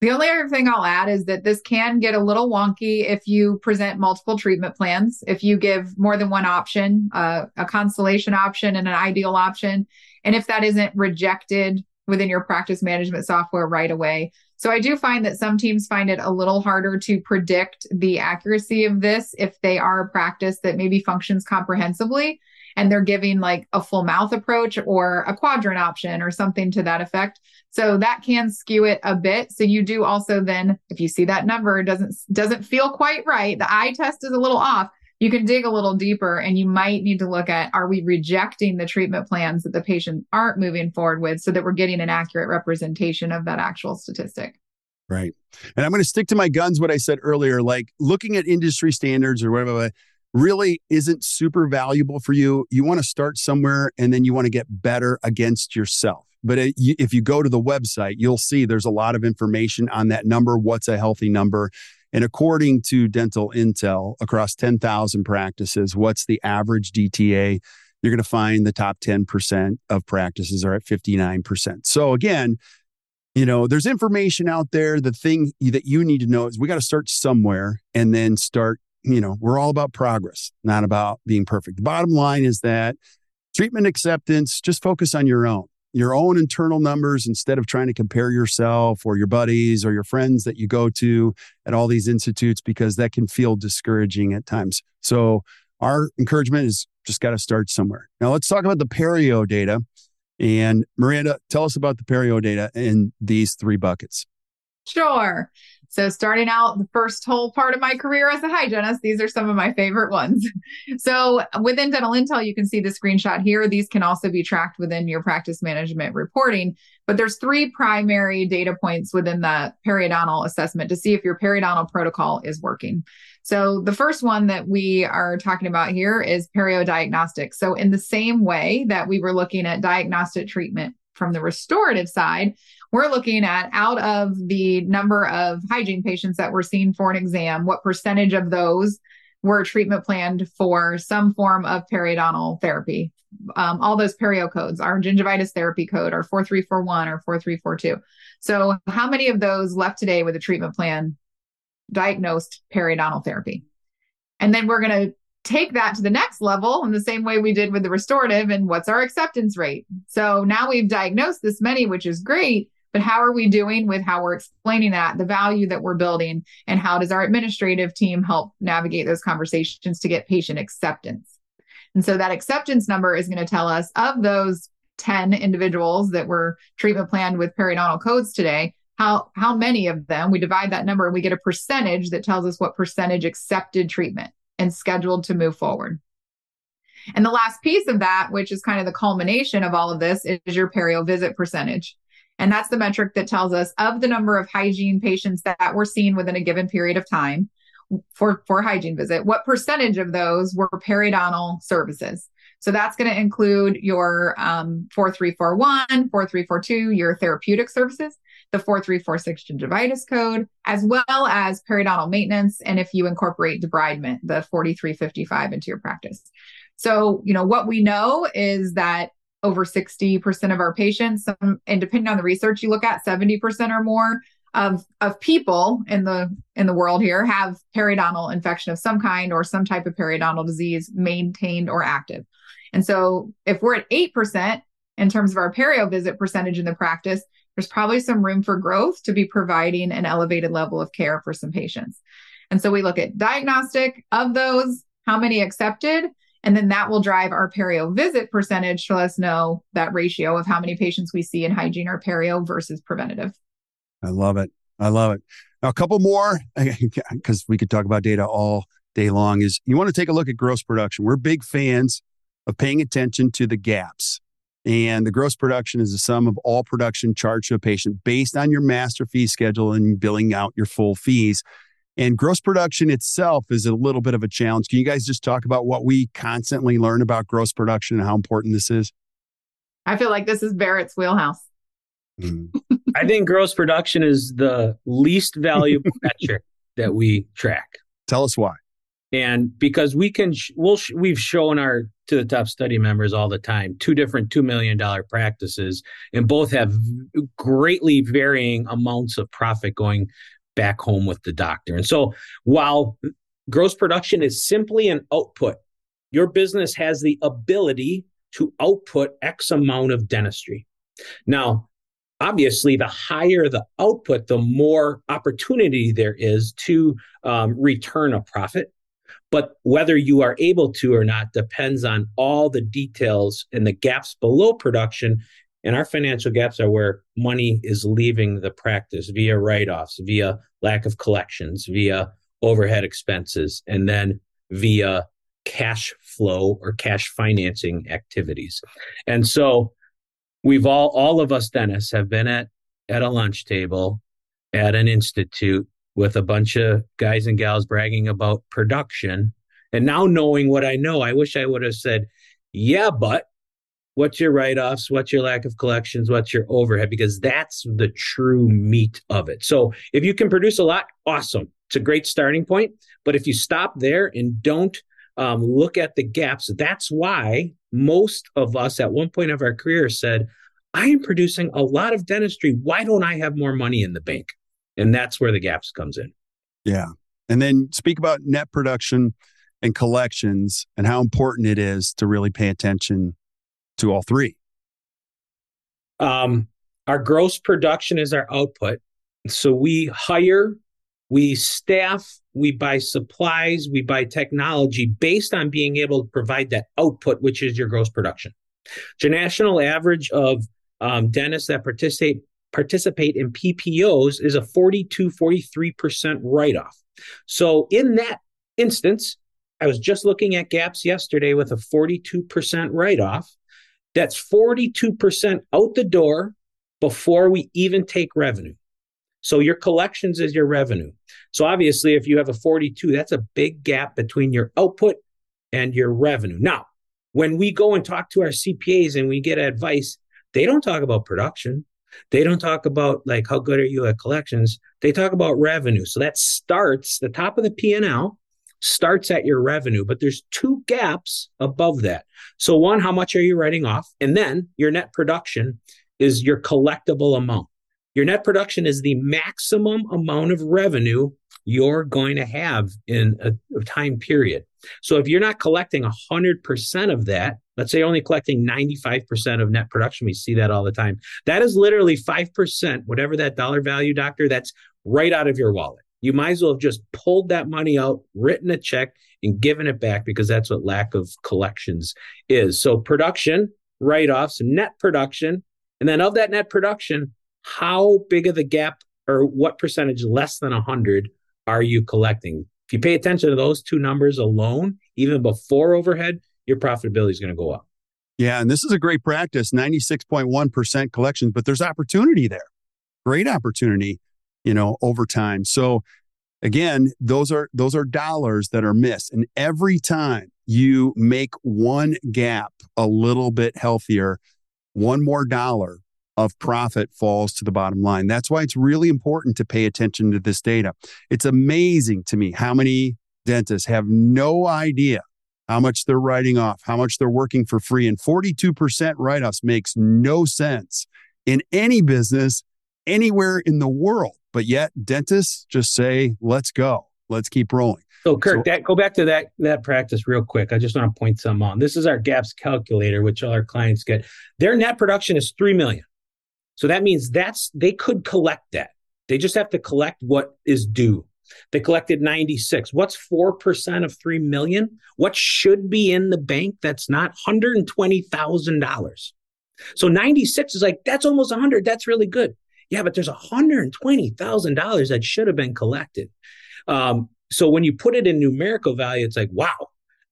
The only other thing I'll add is that this can get a little wonky if you present multiple treatment plans. If you give more than one option, uh, a constellation option and an ideal option, and if that isn't rejected within your practice management software right away. So I do find that some teams find it a little harder to predict the accuracy of this if they are a practice that maybe functions comprehensively and they're giving like a full mouth approach or a quadrant option or something to that effect. So that can skew it a bit. So you do also then, if you see that number doesn't doesn't feel quite right, the eye test is a little off. You can dig a little deeper and you might need to look at are we rejecting the treatment plans that the patient aren't moving forward with so that we're getting an accurate representation of that actual statistic. Right. And I'm going to stick to my guns, what I said earlier, like looking at industry standards or whatever really isn't super valuable for you. You want to start somewhere and then you want to get better against yourself. But uh, if you go to the website, you'll see there's a lot of information on that number. What's a healthy number? And according to Dental Intel, across 10,000 practices, what's the average DTA? You're going to find the top 10% of practices are at 59%. So again, you know, there's information out there. The thing that you need to know is we got to start somewhere and then start, you know, we're all about progress, not about being perfect. The bottom line is that treatment acceptance, just focus on your own your own internal numbers instead of trying to compare yourself or your buddies or your friends that you go to at all these institutes because that can feel discouraging at times. So our encouragement is just got to start somewhere. Now let's talk about the perio data. And Miranda, tell us about the perio data in these three buckets. Sure. So, starting out the first whole part of my career as a hygienist, these are some of my favorite ones. So, within Dental Intel, you can see the screenshot here. These can also be tracked within your practice management reporting. But there's three primary data points within the periodontal assessment to see if your periodontal protocol is working. So, the first one that we are talking about here is periodiagnostic. So, in the same way that we were looking at diagnostic treatment from the restorative side, we're looking at out of the number of hygiene patients that we're seeing for an exam, what percentage of those were treatment planned for some form of periodontal therapy. Um, all those perio codes, our gingivitis therapy code, our 4341 or 4342. So, how many of those left today with a treatment plan diagnosed periodontal therapy? And then we're going to take that to the next level in the same way we did with the restorative and what's our acceptance rate. So now we've diagnosed this many, which is great. But how are we doing with how we're explaining that, the value that we're building, and how does our administrative team help navigate those conversations to get patient acceptance? And so that acceptance number is going to tell us of those 10 individuals that were treatment planned with periodontal codes today, how how many of them we divide that number and we get a percentage that tells us what percentage accepted treatment and scheduled to move forward. And the last piece of that, which is kind of the culmination of all of this, is your perio visit percentage. And that's the metric that tells us of the number of hygiene patients that were seen within a given period of time for, for hygiene visit, what percentage of those were periodontal services? So that's going to include your um, 4341, 4342, your therapeutic services, the 4346 gingivitis code, as well as periodontal maintenance. And if you incorporate debridement, the 4355 into your practice. So, you know, what we know is that over 60% of our patients, um, and depending on the research you look at, 70% or more of, of people in the in the world here have periodontal infection of some kind or some type of periodontal disease maintained or active. And so if we're at 8% in terms of our perio visit percentage in the practice, there's probably some room for growth to be providing an elevated level of care for some patients. And so we look at diagnostic of those, how many accepted, and then that will drive our perio visit percentage to let us know that ratio of how many patients we see in hygiene or perio versus preventative. I love it. I love it. Now, a couple more, because we could talk about data all day long, is you want to take a look at gross production. We're big fans of paying attention to the gaps. And the gross production is the sum of all production charged to a patient based on your master fee schedule and billing out your full fees. And gross production itself is a little bit of a challenge. Can you guys just talk about what we constantly learn about gross production and how important this is? I feel like this is Barrett's wheelhouse. Mm. I think gross production is the least valuable metric that we track. Tell us why. And because we can, we'll, we've shown our to the top study members all the time two different $2 million practices, and both have greatly varying amounts of profit going back home with the doctor. And so while gross production is simply an output, your business has the ability to output X amount of dentistry. Now, obviously, the higher the output, the more opportunity there is to um, return a profit. But whether you are able to or not depends on all the details and the gaps below production. And our financial gaps are where money is leaving the practice via write offs, via lack of collections, via overhead expenses, and then via cash flow or cash financing activities. And so we've all, all of us dentists have been at, at a lunch table at an institute with a bunch of guys and gals bragging about production. And now knowing what I know, I wish I would have said, yeah, but what's your write offs? What's your lack of collections? What's your overhead? Because that's the true meat of it. So if you can produce a lot, awesome. It's a great starting point. But if you stop there and don't um, look at the gaps, that's why most of us at one point of our career said, I am producing a lot of dentistry. Why don't I have more money in the bank? And that's where the gaps comes in. Yeah. And then speak about net production and collections and how important it is to really pay attention to all three. Um, our gross production is our output. So we hire, we staff, we buy supplies, we buy technology based on being able to provide that output, which is your gross production. The national average of um, dentists that participate participate in PPOs is a 42, 43% write off. So, in that instance, I was just looking at gaps yesterday with a 42% write off. That's 42% out the door before we even take revenue. So, your collections is your revenue. So, obviously, if you have a 42, that's a big gap between your output and your revenue. Now, when we go and talk to our CPAs and we get advice, they don't talk about production. They don't talk about like how good are you at collections. They talk about revenue. So that starts the top of the P&L starts at your revenue, but there's two gaps above that. So one, how much are you writing off? And then your net production is your collectible amount. Your net production is the maximum amount of revenue you're going to have in a, a time period. So if you're not collecting 100% of that, let's say only collecting 95% of net production, we see that all the time. That is literally 5%, whatever that dollar value, doctor, that's right out of your wallet. You might as well have just pulled that money out, written a check, and given it back because that's what lack of collections is. So production, write offs, net production. And then of that net production, how big of the gap or what percentage less than 100 are you collecting? If you pay attention to those two numbers alone, even before overhead, your profitability is going to go up. Yeah, and this is a great practice 96.1% collections, but there's opportunity there. Great opportunity, you know, over time. So again, those are those are dollars that are missed and every time you make one gap a little bit healthier, one more dollar of profit falls to the bottom line. That's why it's really important to pay attention to this data. It's amazing to me how many dentists have no idea how much they're writing off, how much they're working for free. And 42% write offs makes no sense in any business anywhere in the world. But yet, dentists just say, let's go, let's keep rolling. So, Kirk, so, that go back to that that practice real quick. I just want to point some on. This is our gaps calculator, which all our clients get. Their net production is three million. So that means that's they could collect that. They just have to collect what is due. They collected 96. What's 4% of 3 million? What should be in the bank that's not $120,000? So 96 is like, that's almost 100. That's really good. Yeah, but there's $120,000 that should have been collected. Um, so when you put it in numerical value, it's like, wow,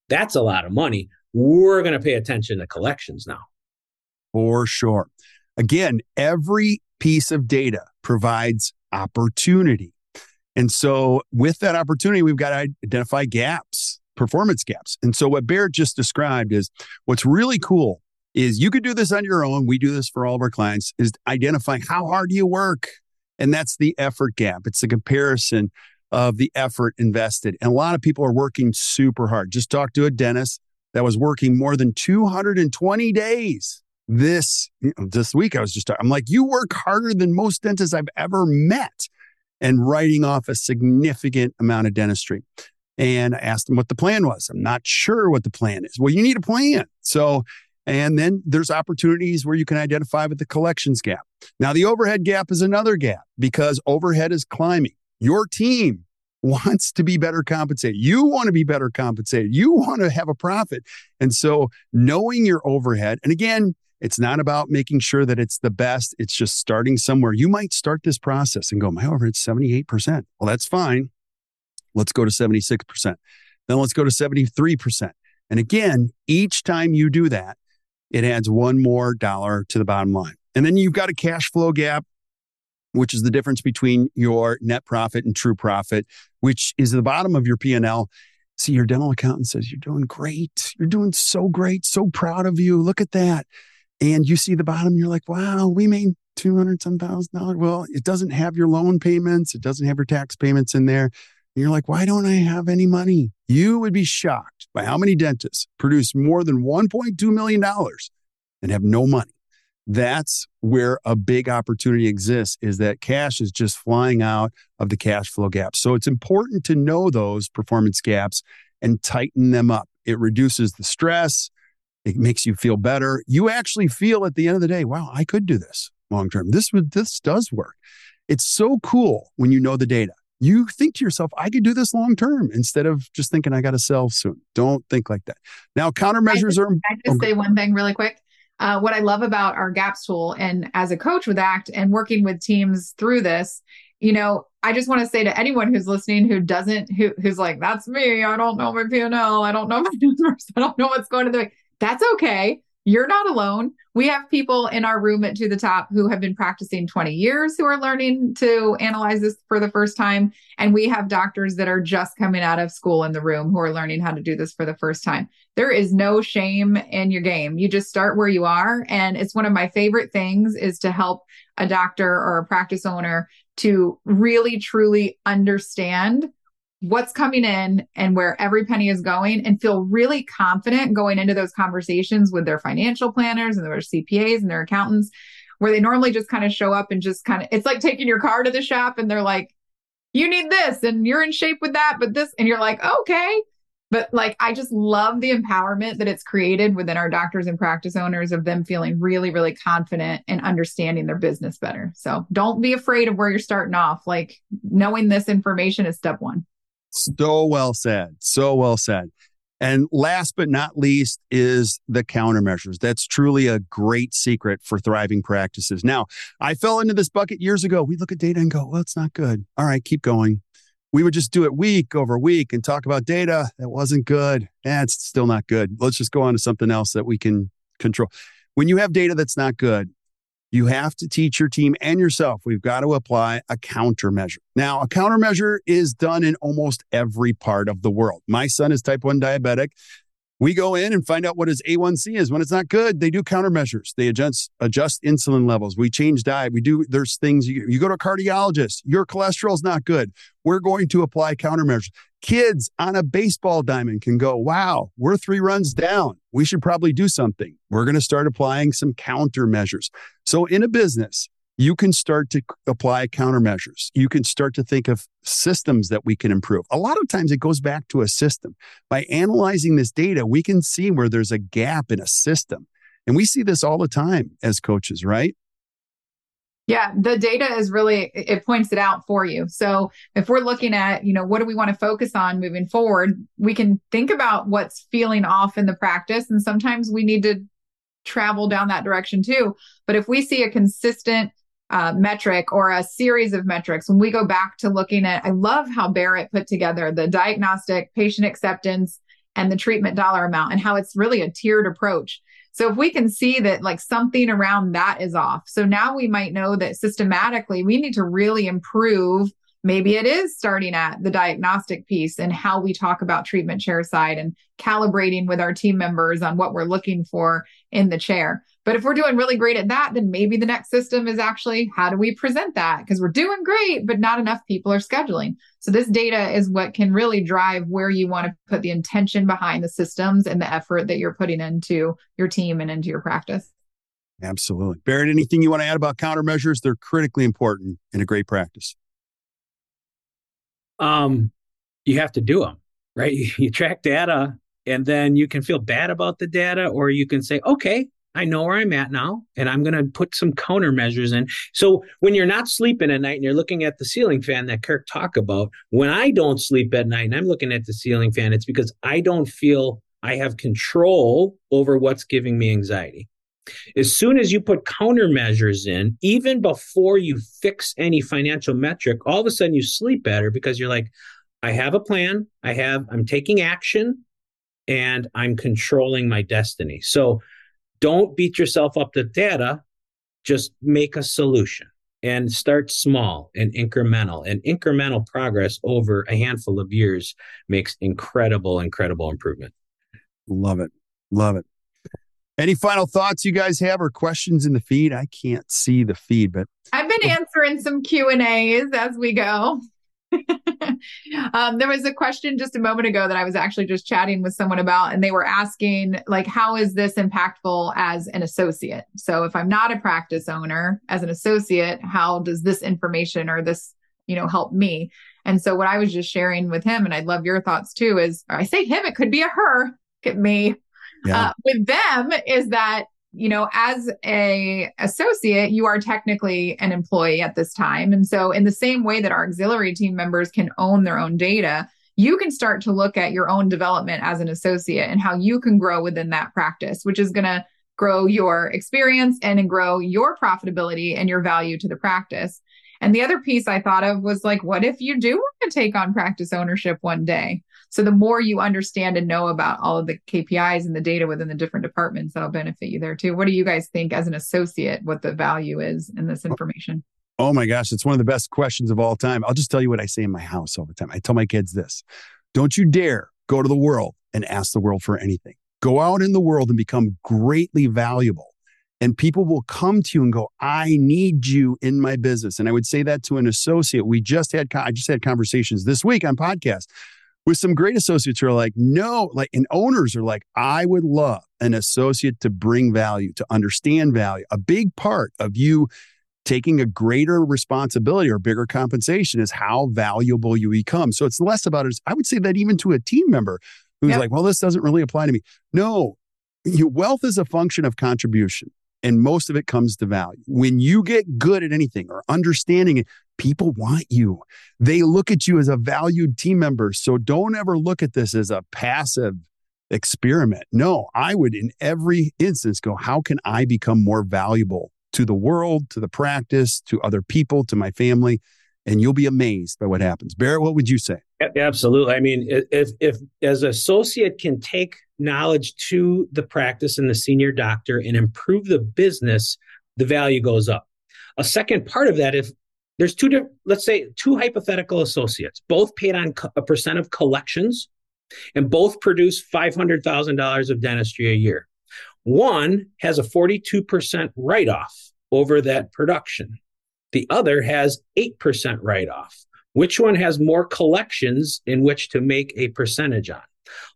that's a lot of money. We're going to pay attention to collections now. For sure. Again, every piece of data provides opportunity. And so, with that opportunity, we've got to identify gaps, performance gaps. And so, what Barrett just described is what's really cool is you could do this on your own. We do this for all of our clients is identifying how hard you work. And that's the effort gap. It's the comparison of the effort invested. And a lot of people are working super hard. Just talk to a dentist that was working more than 220 days this this week. I was just I'm like, you work harder than most dentists I've ever met and writing off a significant amount of dentistry. And I asked him what the plan was. I'm not sure what the plan is. Well, you need a plan. So, and then there's opportunities where you can identify with the collections gap. Now, the overhead gap is another gap because overhead is climbing. Your team wants to be better compensated. You want to be better compensated. You want to have a profit. And so, knowing your overhead, and again, it's not about making sure that it's the best. It's just starting somewhere. You might start this process and go, my overhead's 78%. Well, that's fine. Let's go to 76%. Then let's go to 73%. And again, each time you do that, it adds one more dollar to the bottom line. And then you've got a cash flow gap. which is the difference between your net profit and true profit, which is the bottom of your P&L. See, your dental accountant says, You're doing great. You're doing so great. So proud of you. Look at that. And you see the bottom, you're like, Wow, we made 200 some thousand dollars. Well, it doesn't have your loan payments, it doesn't have your tax payments in there. And you're like, Why don't I have any money? You would be shocked by how many dentists produce more than $1.2 million and have no money that's where a big opportunity exists is that cash is just flying out of the cash flow gap. So it's important to know those performance gaps and tighten them up. It reduces the stress. It makes you feel better. You actually feel at the end of the day, wow, I could do this long term. This this does work. It's so cool when you know the data. You think to yourself, I could do this long term instead of just thinking I got to sell soon. Don't think like that. Now, countermeasures are. I just okay. say one thing really quick? Uh, what I love about our GAPS tool and as a coach with ACT and working with teams through this, you know, I just want to say to anyone who's listening who doesn't, who who's like, that's me. I don't know my P&L. I don't know my numbers. I don't know what's going to the. That's okay. You're not alone. We have people in our room at To the Top who have been practicing 20 years who are learning to analyze this for the first time. And we have doctors that are just coming out of school in the room who are learning how to do this for the first time. There is no shame in your game. You just start where you are. And it's one of my favorite things is to help a doctor or a practice owner to really truly understand what's coming in and where every penny is going and feel really confident going into those conversations with their financial planners and their CPAs and their accountants where they normally just kind of show up and just kind of it's like taking your car to the shop and they're like you need this and you're in shape with that but this and you're like okay. But like i just love the empowerment that it's created within our doctors and practice owners of them feeling really really confident and understanding their business better. So don't be afraid of where you're starting off like knowing this information is step one so well said. So well said. And last but not least is the countermeasures. That's truly a great secret for thriving practices. Now, I fell into this bucket years ago. We look at data and go, well, it's not good. All right, keep going. We would just do it week over week and talk about data that wasn't good. That's eh, still not good. Let's just go on to something else that we can control. When you have data that's not good, you have to teach your team and yourself. We've got to apply a countermeasure. Now, a countermeasure is done in almost every part of the world. My son is type 1 diabetic. We go in and find out what his A1C is. When it's not good, they do countermeasures. They adjust adjust insulin levels. We change diet. We do there's things you, you go to a cardiologist. Your cholesterol's not good. We're going to apply countermeasures. Kids on a baseball diamond can go, "Wow, we're 3 runs down. We should probably do something." We're going to start applying some countermeasures. So in a business, you can start to apply countermeasures. You can start to think of systems that we can improve. A lot of times it goes back to a system. By analyzing this data, we can see where there's a gap in a system. And we see this all the time as coaches, right? Yeah, the data is really it points it out for you. So if we're looking at, you know, what do we want to focus on moving forward, we can think about what's feeling off in the practice and sometimes we need to travel down that direction too. But if we see a consistent uh, metric or a series of metrics. When we go back to looking at, I love how Barrett put together the diagnostic, patient acceptance, and the treatment dollar amount, and how it's really a tiered approach. So if we can see that like something around that is off, so now we might know that systematically we need to really improve maybe it is starting at the diagnostic piece and how we talk about treatment chair side and calibrating with our team members on what we're looking for in the chair. But if we're doing really great at that, then maybe the next system is actually how do we present that? Because we're doing great, but not enough people are scheduling. So this data is what can really drive where you want to put the intention behind the systems and the effort that you're putting into your team and into your practice. Absolutely. Barrett, anything you want to add about countermeasures? They're critically important in a great practice um, you have to do them, right? You, you track data and then you can feel bad about the data, or you can say, okay, I know where I'm at now, and I'm going to put some countermeasures in. So when you're not sleeping at night and you're looking at the ceiling fan that Kirk talked about, when I don't sleep at night and I'm looking at the ceiling fan, it's because I don't feel I have control over what's giving me anxiety. As soon as you put countermeasures in, even before you fix any financial metric, all of a sudden you sleep better because you're like, I have a plan, I have, I'm taking action, and I'm controlling my destiny. So don't beat yourself up to data, just make a solution. and start small and incremental. And incremental progress over a handful of years makes incredible, incredible improvement. Love it. Love it. Any final thoughts you guys have or questions in the feed? I can't see the feed, but I've been answering some Q and A's as we go. um, there was a question just a moment ago that I was actually just chatting with someone about, and they were asking, like, how is this impactful as an associate? So, if I'm not a practice owner as an associate, how does this information or this, you know, help me? And so, what I was just sharing with him, and I'd love your thoughts too, is I say him, it could be a her, it me. Yeah. Uh, with them is that you know as a associate you are technically an employee at this time. And so in the same way that our auxiliary team members can own their own data you can start to look at your own development as an associate and how you can grow within that practice which is going to grow your experience and grow your profitability and your value to the practice. And the other piece i thought of was like what if you do want to take on practice ownership one day so the more you understand and know about all of the KPIs and the data within the different departments, that'll benefit you there too. What do you guys think as an associate, what the value is in this information? Oh my gosh, it's one of the best questions of all time. I'll just tell you what I say in my house all the time. I tell my kids this don't you dare go to the world and ask the world for anything. Go out in the world and become greatly valuable. And people will come to you and go, I need you in my business. And I would say that to an associate. We just had, I just had conversations this week on podcast with some great associates who are like, no, like, and owners are like, I would love an associate to bring value, to understand value. A big part of you taking a greater responsibility or bigger compensation is how valuable you become. So it's less about it. I would say that even to a team member who's yep. like, well, this doesn't really apply to me. No, wealth is a function of contribution and most of it comes to value. When you get good at anything or understanding it, people want you. They look at you as a valued team member. So don't ever look at this as a passive experiment. No, I would in every instance go, how can I become more valuable to the world, to the practice, to other people, to my family? And you'll be amazed by what happens. Barrett, what would you say? Absolutely. I mean, if if as associate can take knowledge to the practice and the senior doctor and improve the business, the value goes up. A second part of that, if there's two, different, let's say two hypothetical associates, both paid on a percent of collections and both produce $500,000 of dentistry a year. One has a 42% write off over that production. The other has 8% write off. Which one has more collections in which to make a percentage on?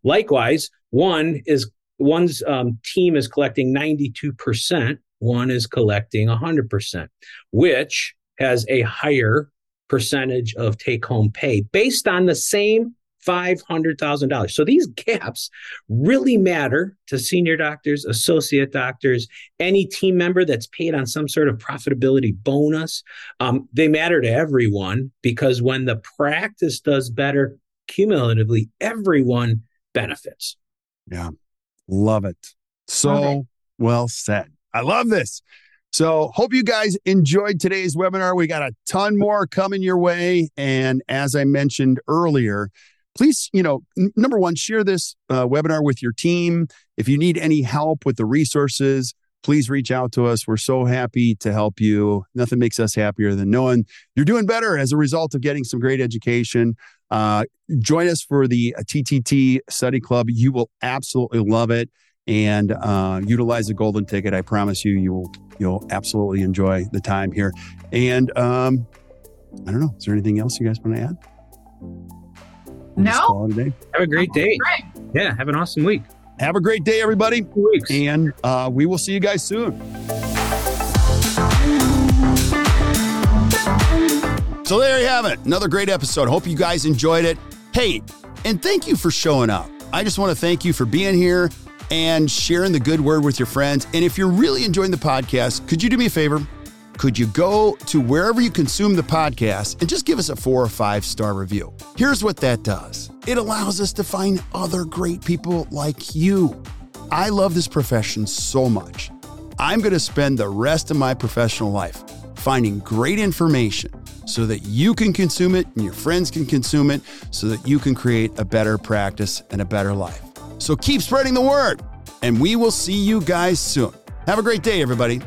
Likewise, one is one's um, team is collecting 92%, one is collecting 100%, which has a higher percentage of take home pay based on the same $500,000. So these gaps really matter to senior doctors, associate doctors, any team member that's paid on some sort of profitability bonus. Um, they matter to everyone because when the practice does better cumulatively, everyone benefits. Yeah. Love it. So love it. well said. I love this. So, hope you guys enjoyed today's webinar. We got a ton more coming your way. And as I mentioned earlier, please, you know, n- number one, share this uh, webinar with your team. If you need any help with the resources, please reach out to us. We're so happy to help you. Nothing makes us happier than knowing you're doing better as a result of getting some great education. Uh, join us for the TTT Study Club. You will absolutely love it and uh, utilize the golden ticket. I promise you, you will you'll absolutely enjoy the time here. And um, I don't know, is there anything else you guys want to add? We'll no. Have a great day. Yeah, have an awesome week. Have a great day, everybody. And uh, we will see you guys soon. So there you have it. Another great episode. Hope you guys enjoyed it. Hey, and thank you for showing up. I just want to thank you for being here and sharing the good word with your friends. And if you're really enjoying the podcast, could you do me a favor? Could you go to wherever you consume the podcast and just give us a four or five star review? Here's what that does it allows us to find other great people like you. I love this profession so much. I'm going to spend the rest of my professional life finding great information so that you can consume it and your friends can consume it so that you can create a better practice and a better life. So keep spreading the word, and we will see you guys soon. Have a great day, everybody.